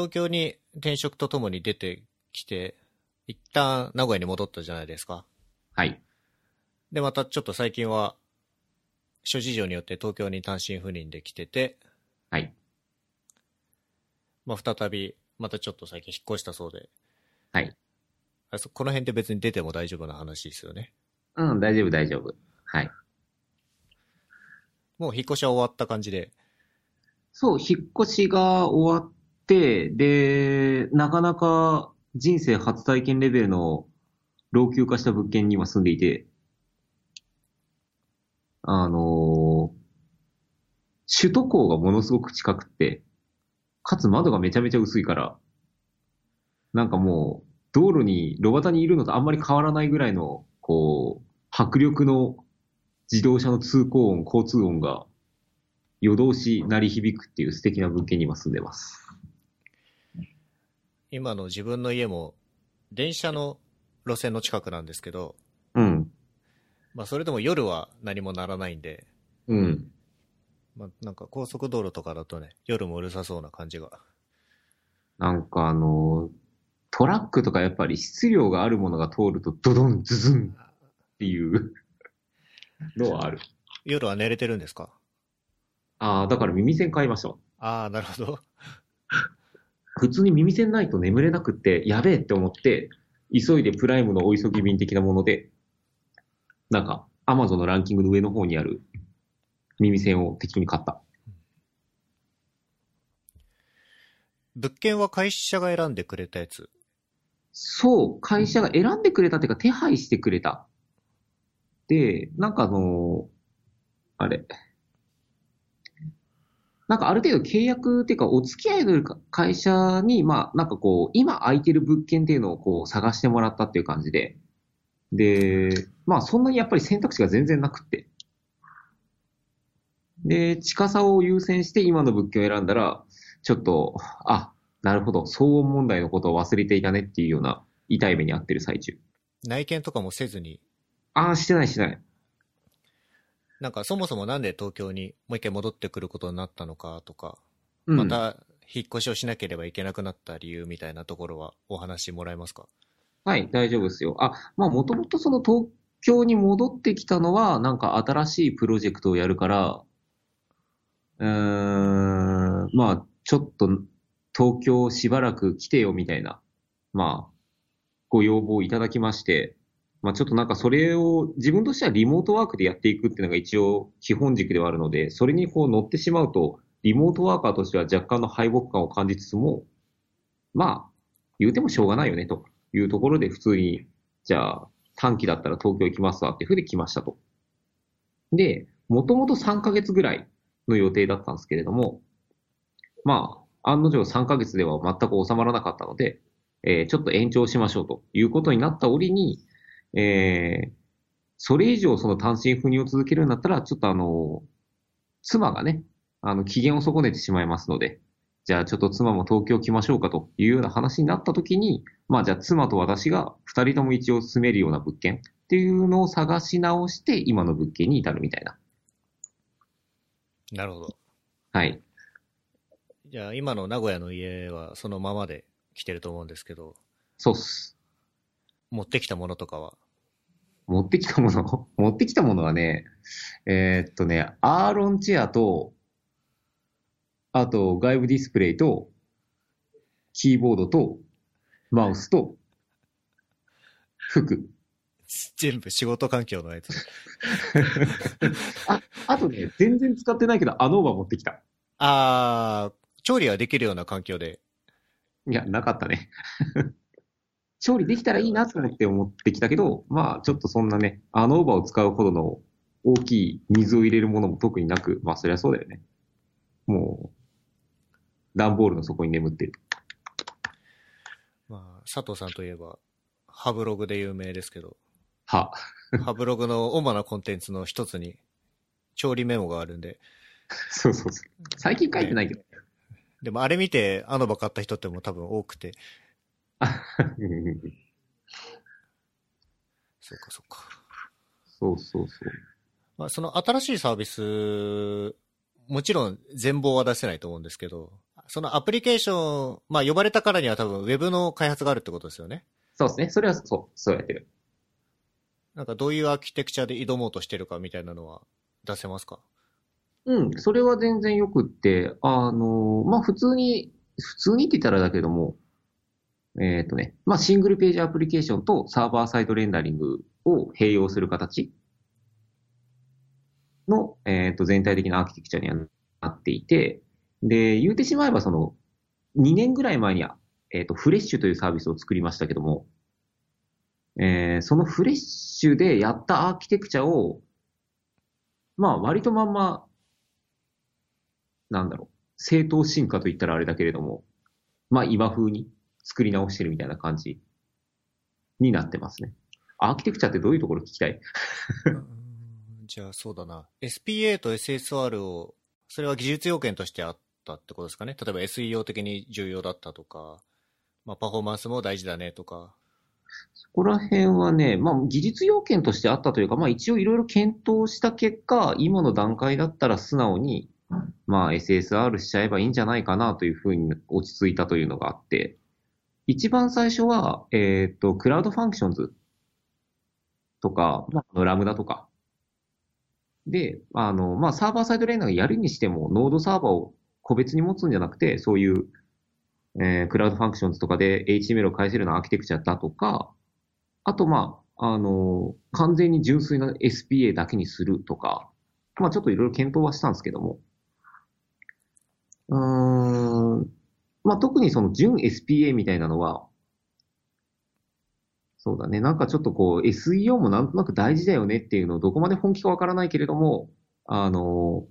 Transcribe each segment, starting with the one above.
東京に転職とともに出てきて、一旦名古屋に戻ったじゃないですか。はい。で、またちょっと最近は、諸事情によって東京に単身赴任で来てて、はい。まあ、再び、またちょっと最近引っ越したそうで、はい。あそこの辺って別に出ても大丈夫な話ですよね。うん、大丈夫、大丈夫。はい。もう引っ越しは終わった感じで、そう、引っ越しが終わって、で、なかなか人生初体験レベルの老朽化した物件に今住んでいて、あのー首都高がものすごく近くって、かつ窓がめちゃめちゃ薄いから、なんかもう、道路に、路端にいるのとあんまり変わらないぐらいの、こう、迫力の自動車の通行音、交通音が夜通し鳴り響くっていう素敵な物件に今住んでます。今の自分の家も、電車の路線の近くなんですけど、うん。まあ、それでも夜は何もならないんで、うん。まあ、なんか高速道路とかだとね、夜もうるさそうな感じが。なんかあの、トラックとかやっぱり質量があるものが通るとドドンズズンっていうのはある。夜は寝れてるんですか？ああ、だから耳栓買いました。ああ、なるほど。普通に耳栓ないと眠れなくって、やべえって思って、急いでプライムのお急ぎ便的なもので、なんか、アマゾンのランキングの上の方にある耳栓を適当に買った。物件は会社が選んでくれたやつ？そう、会社が選んでくれたっていうか、手配してくれた。で、なんかあのあれ。なんかある程度契約っていうか、お付き合いの会社に、まあ、なんかこう、今空いてる物件っていうのをこう探してもらったっていう感じで。で、まあそんなにやっぱり選択肢が全然なくって。で、近さを優先して今の物件を選んだら、ちょっと、あ、なるほど、騒音問題のことを忘れていたねっていうような痛い目に遭ってる最中。内見とかもせずに、ああ、してないしてない。なんかそもそもなんで東京にもう一回戻ってくることになったのかとか、うん、また引っ越しをしなければいけなくなった理由みたいなところはお話もらえますか？はい、大丈夫ですよ。あ、まあもともとその東京に戻ってきたのは、なんか新しいプロジェクトをやるから、うーん、まあちょっと東京しばらく来てよみたいな、まあ、ご要望いただきまして、まあちょっとなんかそれを自分としてはリモートワークでやっていくっていうのが一応基本軸ではあるので、それにこう乗ってしまうと、リモートワーカーとしては若干の敗北感を感じつつも、まあ、言うてもしょうがないよね、というところで普通に、じゃあ短期だったら東京行きますわっていうふうで来ましたと。で、もともと3ヶ月ぐらいの予定だったんですけれども、まあ、案の定3ヶ月では全く収まらなかったので、えーちょっと延長しましょうということになった折に、えーそれ以上その単身赴任を続けるんだったら、ちょっとあの、妻がね、あの、機嫌を損ねてしまいますので、じゃあちょっと妻も東京来ましょうかというような話になった時に、まあじゃあ妻と私が二人とも一応住めるような物件っていうのを探し直して、今の物件に至るみたいな。なるほど。はい。じゃあ今の名古屋の家はそのままで来てると思うんですけど、そうっす。持ってきたものとかは、持ってきたもの？持ってきたものはね、えーっとね、アーロンチェアと、あと外部ディスプレイと、キーボードと、マウスと、服。全部仕事環境のやつ。あ、あとね、全然使ってないけど、アノーバ持ってきた。あー、調理はできるような環境で。いや、なかったね。調理できたらいいなと思って思ってきたけど、まあ、ちょっとそんなね、アノーバを使うほどの大きい水を入れるものも特になく、まあ、そりゃそうだよね。もう、段ボールの底に眠ってる。まあ、佐藤さんといえば、ハブログで有名ですけど、は。ハブログの主なコンテンツの一つに、調理メモがあるんで、そうそうそう。最近書いてないけど。でもあれ見てアノバ買った人っても多分多くて、そうかそうか。そうそうそう。まあ、その新しいサービス、もちろん全貌は出せないと思うんですけど、そのアプリケーション、まあ呼ばれたからには多分ウェブの開発があるってことですよね。そうですね。それはそう、そうやってる。なんかどういうアーキテクチャで挑もうとしてるかみたいなのは出せますか？うん、それは全然よくって、あの、まあ、普通に、普通にって言ったらだけども、えっ、とね、まあ、シングルページアプリケーションとサーバーサイドレンダリングを併用する形の、えっ、と、全体的なアーキテクチャにはなっていて、で、言うてしまえばその、2年ぐらい前には、えっ、と、フレッシュというサービスを作りましたけども、えーそのフレッシュでやったアーキテクチャを、まあ、割とまんま、なんだろう、正当進化と言ったらあれだけれども、まあ今風に作り直してるみたいな感じになってますね。アーキテクチャってどういうところ聞きたい？じゃあそうだな。SPA と SSR を、それは技術要件としてあったってことですかね？例えば SEO 的に重要だったとか、まあパフォーマンスも大事だねとか。そこら辺はね、まあ技術要件としてあったというか、まあ一応いろいろ検討した結果、今の段階だったら素直に、まあ SSR しちゃえばいいんじゃないかなというふうに落ち着いたというのがあって、一番最初は、えっ、と、 Cloud Functionsとか、まあ Lambda とか。で、あの、まあ、サーバーサイドレンダーがやるにしても、 Node サーバーを個別に持つんじゃなくて、そういう、えー Cloud Functions とかで HTML を返せるようなアーキテクチャだとか、あと、まあ、あの、完全に純粋な SPA だけにするとか、まあ、ちょっといろいろ検討はしたんですけども、うーん、まあ、特にその純 SPA みたいなのは、そうだね。なんかちょっとこう、SEO もなんとなく大事だよねっていうのをどこまで本気かわからないけれども、あの、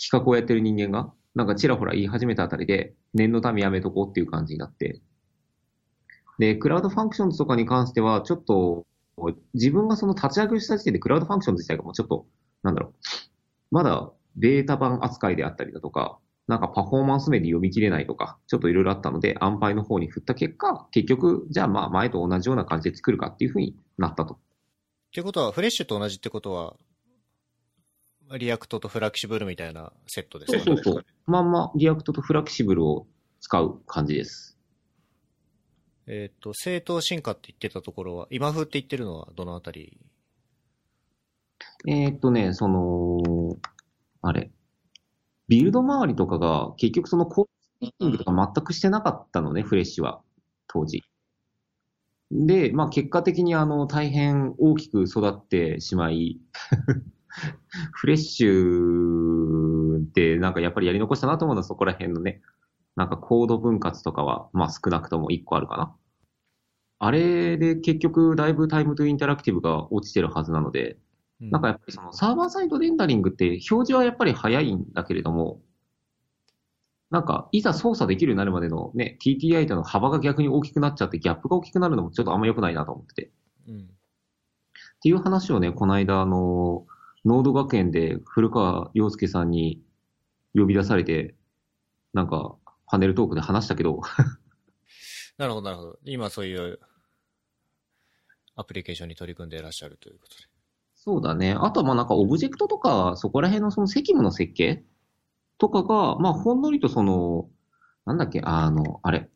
企画をやってる人間が、なんかちらほら言い始めたあたりで、念のためやめとこうっていう感じになって。で、 Cloud Functions とかに関しては、ちょっと、自分がその立ち上げした時点で Cloud Functions 自体がもうちょっと、なんだろう、まだベータ版扱いであったりだとか、なんかパフォーマンス面で読み切れないとか、ちょっといろいろあったので、安牌の方に振った結果、結局、じゃあまあ前と同じような感じで作るかっていうふうになったと。っていうことは、 FRESH と同じってことは、リアクトとフラキシブルみたいなセットですか？ね。そうそうそう。まんま React と Fluxible を使う感じです。えっ、と、正当進化って言ってたところは、今風って言ってるのはどのあたり？えーっとね、その、あれ、ビルド周りとかが結局その code splitting とか全くしてなかったのね、 FRESH は、当時。で、まあ結果的にあの大変大きく育ってしまい、フレッシュってなんかやっぱりやり残したなと思うのはそこら辺のね、なんかコード分割とかは、まあ少なくとも1個あるかな。あれで結局だいぶタイムトゥインタラクティブが落ちてるはずなので、うなんかやっぱりそのサーバーサイドレンダリングって表示はやっぱり早いんだけれども、なんかいざ操作できるようになるまでのね、TTI との幅が逆に大きくなっちゃってギャップが大きくなるのもちょっとあんま良くないなと思ってて。っうん。ていう話をね、この間あの、ノード学園で古川洋介さんに呼び出されて、なんかパネルトークで話したけど、なるほど、なるほど。今そういうアプリケーションに取り組んでいらっしゃるということで。そうだね。あとはまあなんかオブジェクトとか、そこら辺のその責務の設計とかが、まあほんのりとその、なんだっけ、あの、あれ、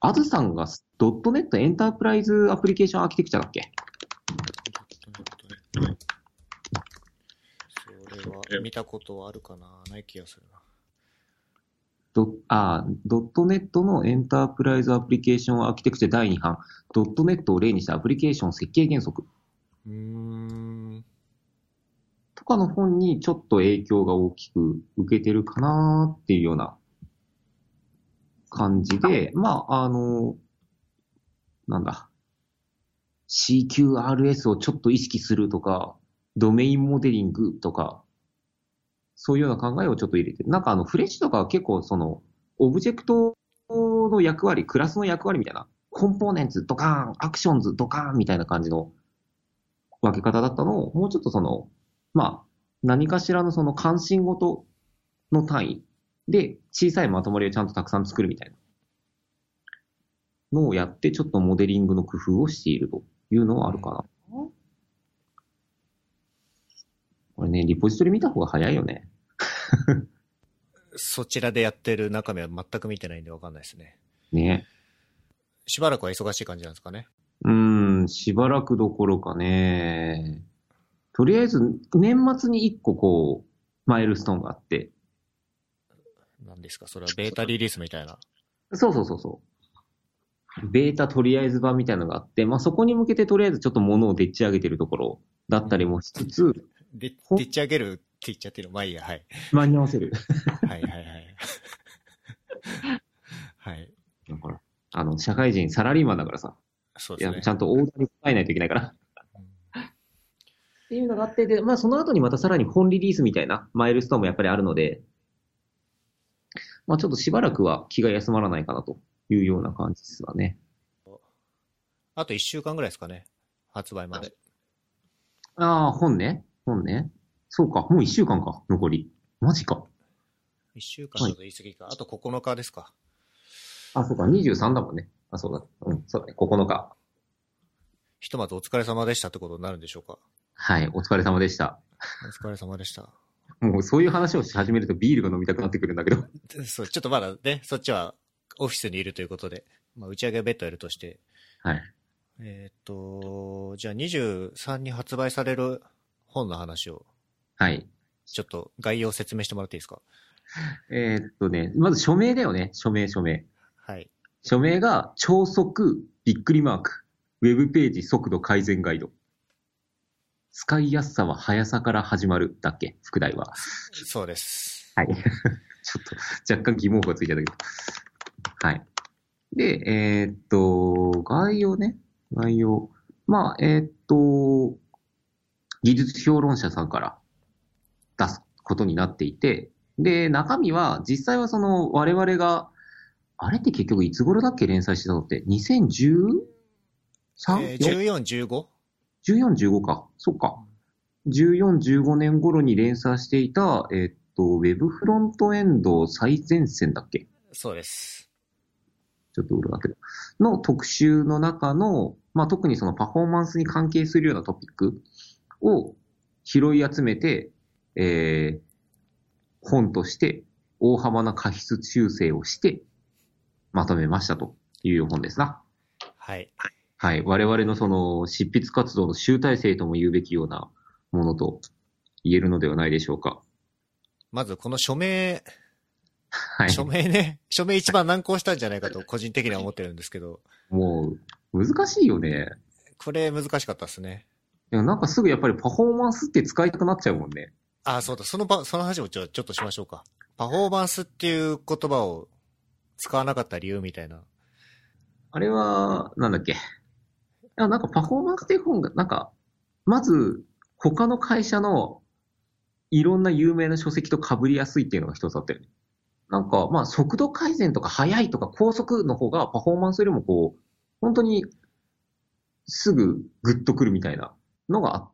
あずさんがドットネットエンタープライズアプリケーションアーキテクチャだっけ？それは見たことはあるかなない気がするな。ドあドットネットのエンタープライズアプリケーションアーキテクチャ第2版、ドットネットを例にしたアプリケーション設計原則うーん。とかの本にちょっと影響が大きく受けてるかなっていうような感じで、まあ、あの、なんだ、CQRS をちょっと意識するとか、ドメインモデリングとか、そういうような考えをちょっと入れてる。なんかあの、フレッシュとかは結構その、オブジェクトの役割、クラスの役割みたいな、コンポーネンツドカーン、アクションズドカーンみたいな感じの分け方だったのを、もうちょっとその、まあ、何かしらのその関心事の単位で小さいまとまりをちゃんとたくさん作るみたいなのをやって、ちょっとモデリングの工夫をしているというのはあるかな。これね、リポジトリ見た方が早いよね。そちらでやってる中身は全く見てないんでわかんないですね。ね。しばらくは忙しい感じなんですかね。うーん、しばらくどころかね。とりあえず、年末に一個こう、マイルストーンがあって。何ですか？それはベータリリースみたいな。そうそうそうそう。ベータとりあえず版みたいなのがあって、まあ、そこに向けてとりあえずちょっと物をでっち上げてるところだったりもしつつ、で、ほでっち上げるって言っちゃってる。まあいいや、はい。間に合わせる。はいはいはい。はい。だから、あの、社会人、サラリーマンだからさ、そうですねち。ゃんとオーダーに答えないといけないから。うんっていうのがあって、で、まあその後にまたさらに本リリースみたいなマイルストーンもやっぱりあるので、まあちょっとしばらくは気が休まらないかなというような感じですわね。あと1週間ぐらいですかね。発売まで。ああ、本ね。本ね。そうか、もう一週間か、残り。マジか。1週間だと言い過ぎか。あと9日ですか。あ、そうか、23だもんね。あ、そうだ。うん、そうだね、9日。ひとまずお疲れ様でしたってことになるんでしょうか。はい、お疲れ様でした。お疲れ様でした。もうそういう話をし始めるとビールが飲みたくなってくるんだけど。で そう、ちょっとまだね、そっちはオフィスにいるということで、まあ、打ち上げは別途やるとして、はい。えーっと、じゃあ23に発売される本の話を、はい。ちょっと概要を説明してもらっていいですか？えーっとね、まず署名だよね。署名、署名。はい。署名が超速びっくりマーク。ウェブページ速度改善ガイド。使いやすさは速さから始まる。だっけ副題は。そうです。はい。ちょっと若干疑問符がついちゃったけど。はい。で、えーっと、概要ね。概要。まあ、えーっと、技術評論者さんから出すことになっていて、で、中身は、実際はその、我々が、あれって結局いつ頃だっけ連載してたのって、2013? えー、14、15? 14、15か。そっか。14、15年頃に連載していた、えーっと、ウェブフロントエンド最前線だっけ？そうです。ちょっと裏だけど。の特集の中の、まあ、特にそのパフォーマンスに関係するようなトピックを拾い集めて、えー、本として大幅な過失修正をしてまとめましたという本ですな。はい。はい。我々のその執筆活動の集大成とも言うべきようなものと言えるのではないでしょうか。まずこの署名、はい。署名ね、署名一番難航したんじゃないかと個人的には思ってるんですけど、もう、難しいよね。これ難しかったですね。いやなんかすぐやっぱりパフォーマンスって使いたくなっちゃうもんね。あ、そうだ、そのば、その話もちょちょっとしましょうか。パフォーマンスっていう言葉を使わなかった理由みたいな。あれは、なんだっけ。いやなんかパフォーマンスっていう本が、なんか、まず、他の会社のいろんな有名な書籍と被りやすいっていうのが一つあってる。なんか、まあ、速度改善とか速いとか高速の方がパフォーマンスよりもこう、本当にすぐグッとくるみたいなのがあっ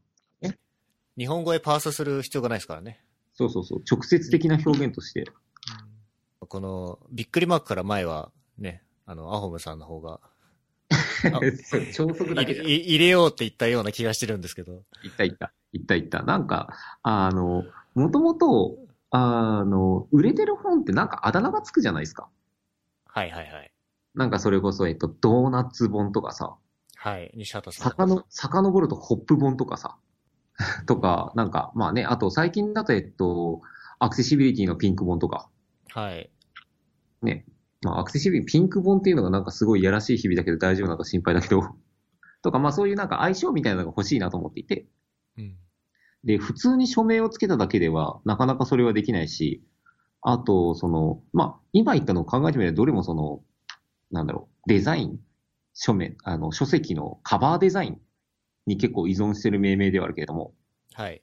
日本語へパースする必要がないですからね。そうそうそう、直接的な表現として。この、びっくりマークから前は、ね、あの、アホムさんの方が、超速だけじゃ入れようって言ったような気がしてるんですけど。いったいった。いったいった。なんか、あの、もともと、あの、売れてる本ってなんかあだ名がつくじゃないですか。はいはいはい。なんかそれこそ、えっと、ドーナツ本とかさ、はい、西畑さん。さかの、遡るとホップ本とかさ、とか、なんか、まあね、あと最近だと、えっと、アクセシビリティのピンク本とか、はい。ね。まあ、アクセシビリティ、ピンク本っていうのがなんかすごいいやらしい日々だけど大丈夫なのか心配だけど、とか、まあそういうなんか相性みたいなのが欲しいなと思っていて、うん。で、普通に署名をつけただけでは、なかなかそれはできないし、あと、その、まあ、今言ったのを考えてみれば、どれもその、なんだろう、デザイン、書面、あの、書籍のカバーデザインに結構依存してる命名ではあるけれども、はい。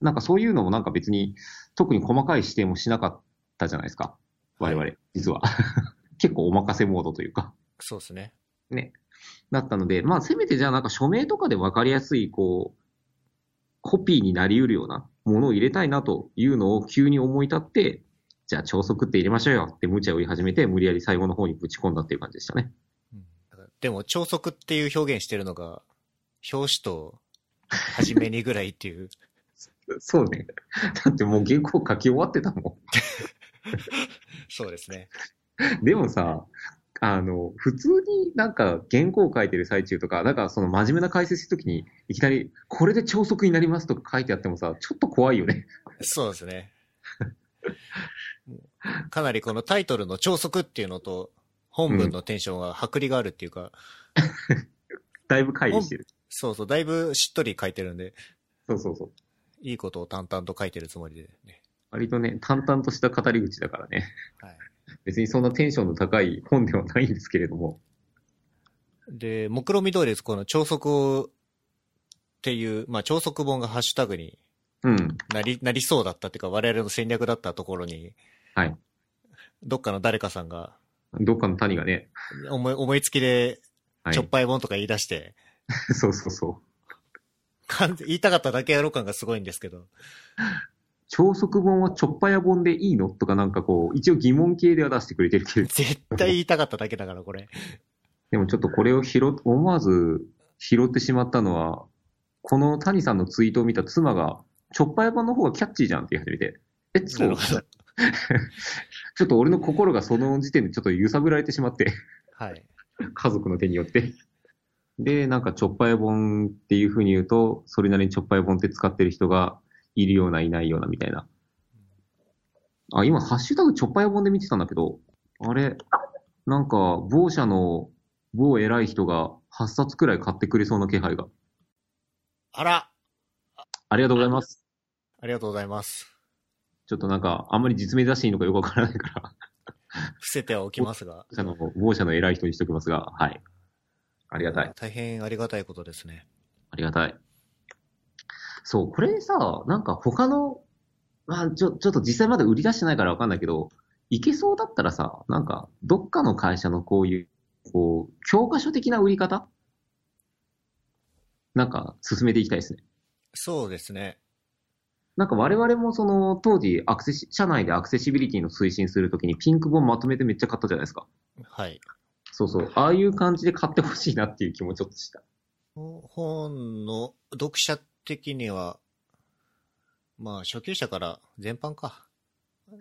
なんかそういうのもなんか別に、特に細かい指定もしなかったじゃないですか。我々、実は。結構お任せモードというか。そうですね。ね。だったので、まあ、せめてじゃあなんか署名とかで分かりやすい、こう、コピーになり得るようなものを入れたいなというのを急に思い立って、じゃあ超速って入れましょうよって無茶を言い始めて、無理やり最後の方にぶち込んだっていう感じでしたね。うんでも、超速っていう表現してるのが、表紙と、初めにぐらいっていう。そうね。だってもう原稿書き終わってたもん。そうですね。でもさ、あの、普通になんか原稿を書いてる最中とか、なんかその真面目な解説するときに、いきなり、これで超速になりますとか書いてあってもさ、ちょっと怖いよね。そうですね。かなりこのタイトルの超速っていうのと、本文のテンションが剥離があるっていうか、だいぶ乖離してる。そうそう、だいぶしっとり書いてるんで、そうそうそう。いいことを淡々と書いてるつもりでね。割とね、淡々とした語り口だからね。はい。別にそんなテンションの高い本ではないんですけれども。で、目論見通りです。この超速っていう、まあ超速本がハッシュタグにうん。なり、なりそうだったっていうか、我々の戦略だったところに、はい。どっかの誰かさんが、どっかの谷がね。思い、思いつきで、はいちょっ。ぱい本とか言い出して、そうそうそう。完全言いたかっただけやろう感がすごいんですけど、超速本はちょっぱや本でいいの？とかなんかこう、一応疑問形では出してくれてるけど、絶対言いたかっただけだから、これ。でもちょっとこれを拾っ、思わず拾ってしまったのは、この谷さんのツイートを見た妻が、ちょっぱや本の方がキャッチーじゃんって言われて、え、そう？ちょっと俺の心がその時点でちょっと揺さぶられてしまって、はい。家族の手によって。で、なんかちょっぱや本っていう風に言うと、それなりにちょっぱや本って使ってる人がいるような、いないようなみたいな。あ、今、ハッシュタグちょっぱや本で見てたんだけど、あれ、なんか、某社の某偉い人が8冊くらい買ってくれそうな気配が。あらありがとうございます。ありがとうございます。ちょっとなんか、あんまり実名出していいのかよくわからないから、伏せてはおきますが、あの某社の偉い人にしておきますが、はい。ありがたい。大変ありがたいことですね。ありがたい。そう、これさ、なんか他の、まあ、ちょ、ちょっと実際まだ売り出してないからわかんないけど、いけそうだったらさ、なんか、どっかの会社のこういう、こう、教科書的な売り方？なんか、進めていきたいですね。そうですね。なんか我々もその、当時、アクセシ、社内でアクセシビリティの推進するときにピンク本まとめてめっちゃ買ったじゃないですか。はい。そうそう。ああいう感じで買ってほしいなっていう気もちょっとした。本の読者的には、まあ初級者から全般か。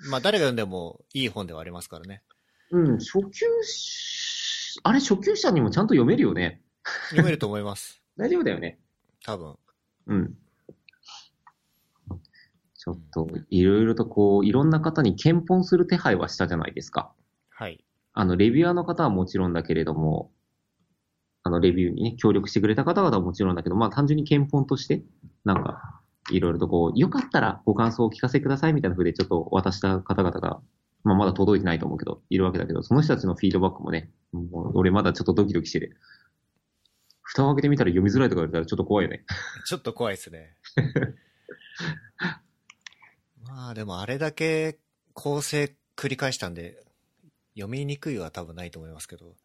まあ誰が読んでもいい本ではありますからね。うん、初級し、あれ初級者にもちゃんと読めるよね。読めると思います。大丈夫だよね。多分。うん。ちょっと、いろいろとこう、いろんな方に検本する手配はしたじゃないですか。はい。あの、レビュアーの方はもちろんだけれども、あの、レビューにね、協力してくれた方々はもちろんだけど、まあ単純に検本として、なんか、いろいろとこう、よかったらご感想をお聞かせくださいみたいな風でちょっと渡した方々が、まあまだ届いてないと思うけど、いるわけだけど、その人たちのフィードバックもね、もう俺まだちょっとドキドキしてる。蓋を開けてみたら読みづらいとか言われたらちょっと怖いよね。ちょっと怖いですね。まあでもあれだけ構成繰り返したんで、読みにくいは多分ないと思いますけど。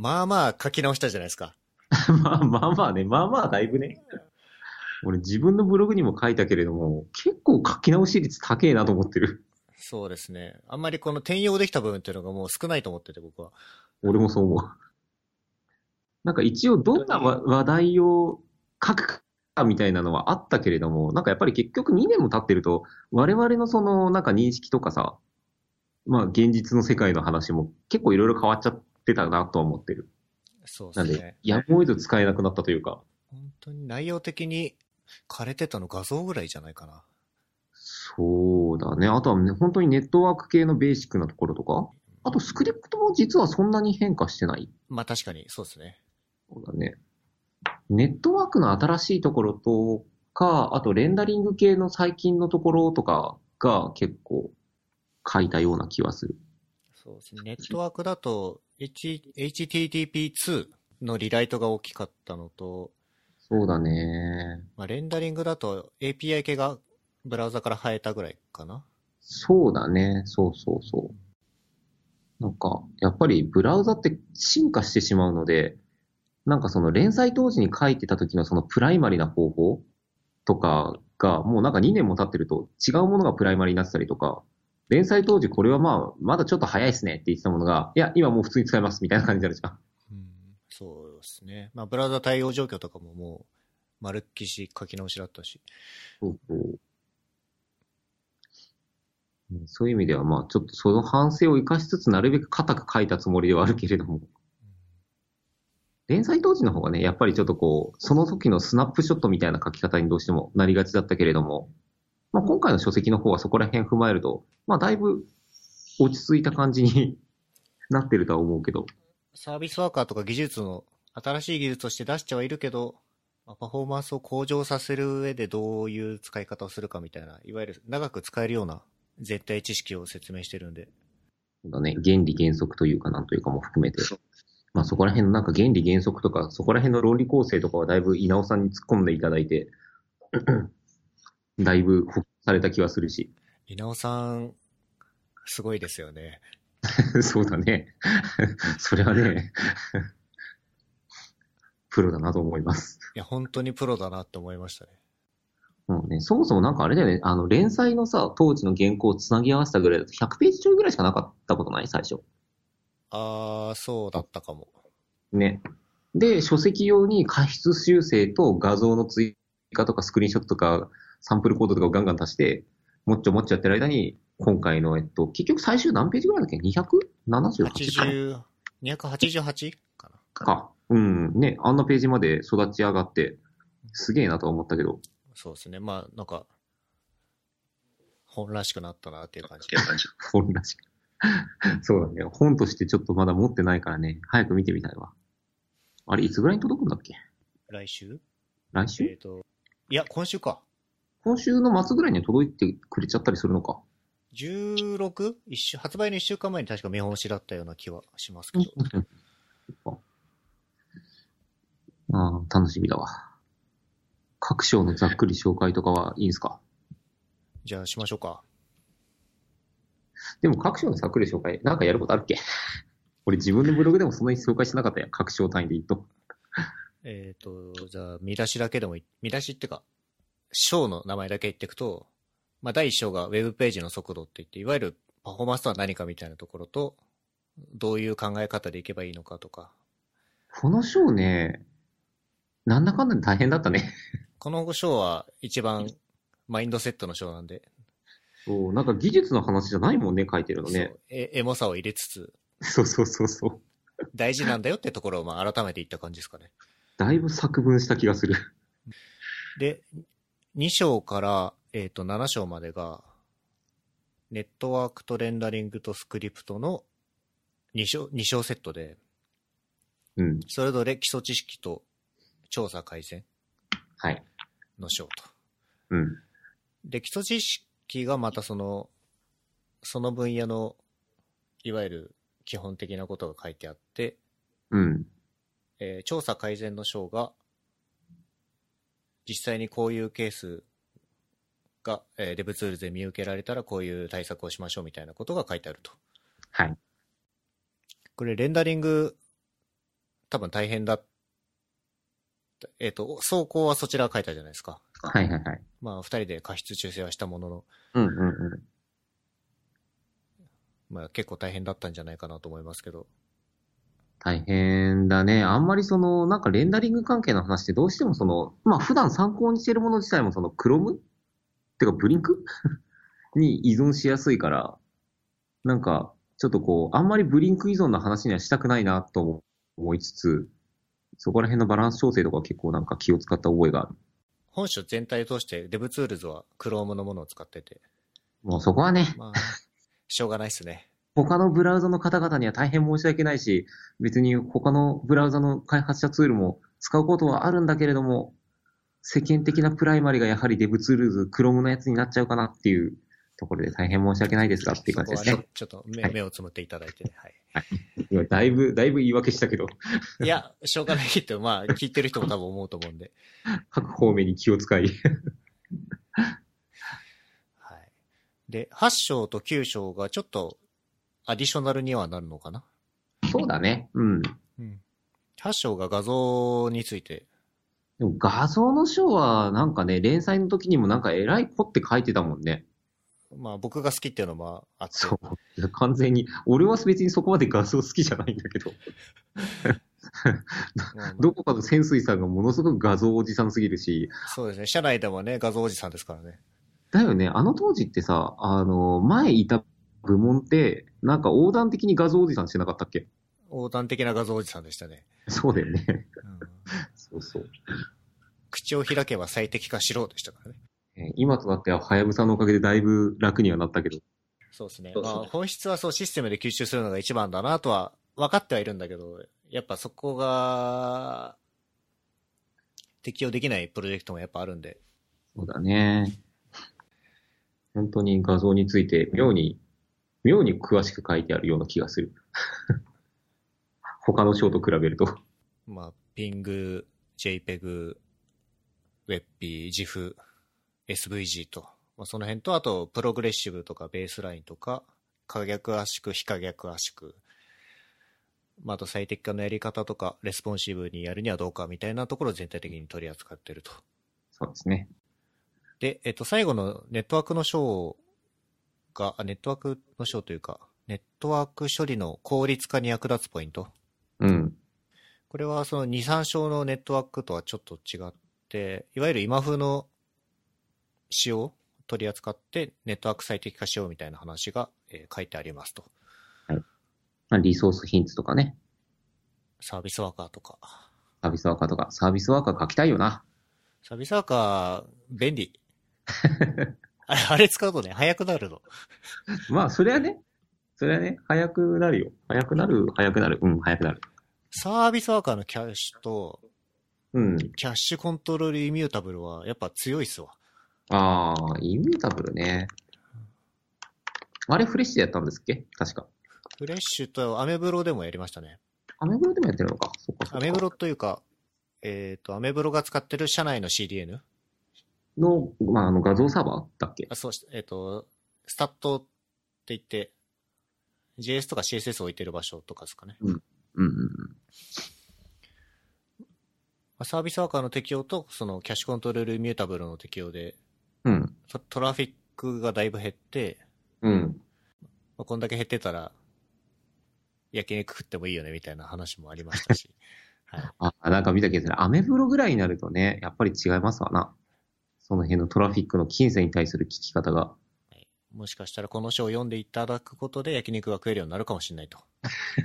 うん。まあまあ書き直したじゃないですか。ま あまあまあね、まあまあだいぶね。俺自分のブログにも書いたけれども、結構書き直し率高えなと思ってる。そうですね。あんまりこの転用できた部分っていうのがもう少ないと思ってて僕は。俺もそう思う。なんか一応どんな話話題を書くかみたいなのはあったけれども、なんかやっぱり結局2年も経ってると、我々のそのなんか認識とかさ、まあ現実の世界の話も結構いろいろ変わっちゃってたなとは思ってる。なんでそうですね、。やむを得ず使えなくなったというか。本当に内容的に枯れてたの画像ぐらいじゃないかな。そうだね。あとはね、本当にネットワーク系のベーシックなところとか、あとスクリプトも実はそんなに変化してない。まあ確かにそうですね。そうだね。ネットワークの新しいところとか、あとレンダリング系の最近のところとかが結構書いたような気はする。そうですね。ネットワークだと、HTTP2 のリライトが大きかったのと、そうだね。まあ、レンダリングだと API 系がブラウザから生えたぐらいかな。そうだね。そうそうそう。なんか、やっぱりブラウザって進化してしまうので、なんかその連載当時に書いてた時のそのプライマリな方法とかが、もうなんか2年も経ってると違うものがプライマリになってたりとか、連載当時これはまあ、まだちょっと早いですねって言ってたものが、いや、今もう普通に使えますみたいな感じになるじゃん。うん、そうですね。まあ、ブラウザ対応状況とかももう、まるっきし書き直しだったし。そうそう。うんそういう意味では、まあ、ちょっとその反省を生かしつつ、なるべく固く書いたつもりではあるけれども、連載当時の方がね、やっぱりちょっとこう、その時のスナップショットみたいな書き方にどうしてもなりがちだったけれども、まあ今回の書籍の方はそこら辺踏まえると、まあだいぶ落ち着いた感じに なってるとは思うけど、サービスワーカーとか技術の、新しい技術として出してはいるけど、まあパフォーマンスを向上させる上でどういう使い方をするかみたいな、いわゆる長く使えるような絶対知識を説明してるんで。そうだね、原理原則というかなんというかも含めて、まあそこら辺のなんか原理原則とか、そこら辺の論理構成とかはだいぶ稲尾さんに突っ込んでいただいて、だいぶ補された気はするし。稲尾さん、すごいですよね。そうだね。それはね、プロだなと思います。いや、本当にプロだなって思いましたね。もうね、そもそもなんかあれだよね、あの、連載のさ、当時の原稿をつなぎ合わせたぐらいだと100ページちょいぐらいしかなかったことない最初。あー、そうだったかも。ね。で、書籍用に過失修正と画像の追加とかスクリーンショットとかサンプルコードとかをガンガン足して、もっちょもっちょやってる間に、今回の、えっと、結局最終何ページぐらいだっけ ?278 80、288かな。か。うん。ね、あんなページまで育ち上がって、すげえなとは思ったけど。そうですね。まあ、なんか、本らしくなったなっていう感じ。本らしく。そうだね。本としてちょっとまだ持ってないからね、早く見てみたいわ。あれ、いつぐらいに届くんだっけ？来週？来週？えっ、と、いや、今週か。今週の末ぐらいには届いてくれちゃったりするのか。16? 一週、発売の1週間前に確か見本紙だったような気はしますけど。ああ、楽しみだわ。各章のざっくり紹介とかはいいんすか？じゃあしましょうか。でも各章のざっくり紹介、なんかやることあるっけ？俺自分のブログでもそんなに紹介しなかったやん。各章単位で言うと。えっ、と、じゃあ見出しだけでもいい、見出しってか、章の名前だけ言っていくと、まあ、第1章がウェブページの速度って言って、いわゆるパフォーマンスとは何かみたいなところと、どういう考え方でいけばいいのかとか、この章ね、なんだかんだで大変だったね。この章は一番マインドセットの章なんで、そう、なんか技術の話じゃないもんね、書いてるのねそ。うえエモさを入れつつ、そうそうそうそう。大事なんだよってところをまあ改めて言った感じですかね。だいぶ作文した気がする。で、2章から、えっ、と、7章までが、ネットワークとレンダリングとスクリプトの2章、2章セットで、うん。それぞれ基礎知識と調査改善はい。の章と。うん。で、基礎知識がまたその、その分野の、いわゆる基本的なことが書いてあって、うん。えー調査改善の章が、実際にこういうケースが、えー、デブツールで見受けられたらこういう対策をしましょうみたいなことが書いてあると。はい。これレンダリング、多分大変だ。えっ、と、走行はそちらが書いたじゃないですか。はいはいはい。まあ、二人で過失修正はしたものの、うんうんうん。まあ、結構大変だったんじゃないかなと思いますけど。大変だね。あんまりその、なんかレンダリング関係の話ってどうしてもその、まあ普段参考にしてるもの自体もその、クロムてかブリンク？に依存しやすいから、なんか、ちょっとこう、あんまりブリンク依存の話にはしたくないなと思いつつ、そこら辺のバランス調整とかは結構なんか気を使った覚えがある。本書全体を通して DevTools は Chrome のものを使ってて、もうそこはね、まあ、しょうがないっすね。他のブラウザの方々には大変申し訳ないし、別に他のブラウザの開発者ツールも使うことはあるんだけれども、世間的なプライマリがやはり DevTools、Chrome のやつになっちゃうかなっていうところで大変申し訳ないですがっていう感じですねちょっと目,、はい目をつむっていただいてね。はい。今だいぶ、だいぶ言い訳したけど、いや、しょうがないって、まあ、聞いてる人も多分思うと思うんで。各方面に気を使い。はい。で、8章と9章がちょっとアディショナルにはなるのかな？そうだね。うん。うん。8章が画像について、でも画像の章はなんかね、連載の時にもなんか偉い子って書いてたもんね。まあ僕が好きっていうのもあって、そう。完全に、俺は別にそこまで画像好きじゃないんだけど。どこかの潜水さんがものすごく画像おじさんすぎるし、そうですね。社内でもね、画像おじさんですからね。だよね。あの当時ってさ、あの、前いた部門って、なんか横断的に画像おじさんしてなかったっけ？横断的な画像おじさんでしたね。そうだよね。うんそうそう。口を開けば最適化しろでしたからね。えー今となっては、はやぶさのおかげでだいぶ楽にはなったけど。そうですね。まあ、本質はそうシステムで吸収するのが一番だなとは分かってはいるんだけど、やっぱそこが適用できないプロジェクトもやっぱあるんで、そうだね。本当に画像について妙に、妙に詳しく書いてあるような気がする。他の章と比べると。まあ、 PNG、JPEG、WebP、GIF、SVG と、まあ、その辺と、あと、プログレッシブとかベースラインとか、可逆圧縮、非可逆圧縮、まあ、あと最適化のやり方とか、レスポンシブにやるにはどうかみたいなところを全体的に取り扱ってると。そうですね。で、えっと、最後のネットワークの章が、あネットワークの章というか、ネットワーク処理の効率化に役立つポイント？うん。これはその2、3章のネットワークとはちょっと違って、いわゆる今風の仕様を取り扱ってネットワーク最適化しようみたいな話が、えー書いてありますと。まあリソースヒンツとかね。サービスワーカーとか。サービスワーカーとか。サービスワーカー書きたいよな。サービスワーカー、便利。あれあれ使うとね、早くなるの。まあ、それはね。それはね、早くなるよ。早くなる、早くなる。うん、早くなる。サービスワーカーのキャッシュと、うん。キャッシュコントロールイミュータブルはやっぱ強いっすわ。ああ、イミュータブルね。あれフレッシュでやったんですっけ？確か。フレッシュとアメブロでもやりましたね。アメブロでもやってるのか。そっか。アメブロというか、えっ、と、アメブロが使ってる社内の CDN? の、まあ、あの、画像サーバーだっけ？あ、そうし、えっ、と、スタットって言って、JS とか CSS を置いてる場所とかですかね。うんうんうん。まあサービスワーカーの適用と、そのキャッシュコントロールイミュータブルの適用で、うん。トトラフィックがだいぶ減って、うん。まあ、こんだけ減ってたら、焼肉食ってもいいよねみたいな話もありましたし。はい。あ、なんか見たけど、アメブロぐらいになるとね、やっぱり違いますわな。その辺のトラフィックの僅差に対する聞き方が。もしかしたらこの書を読んでいただくことで焼肉が食えるようになるかもしれないと。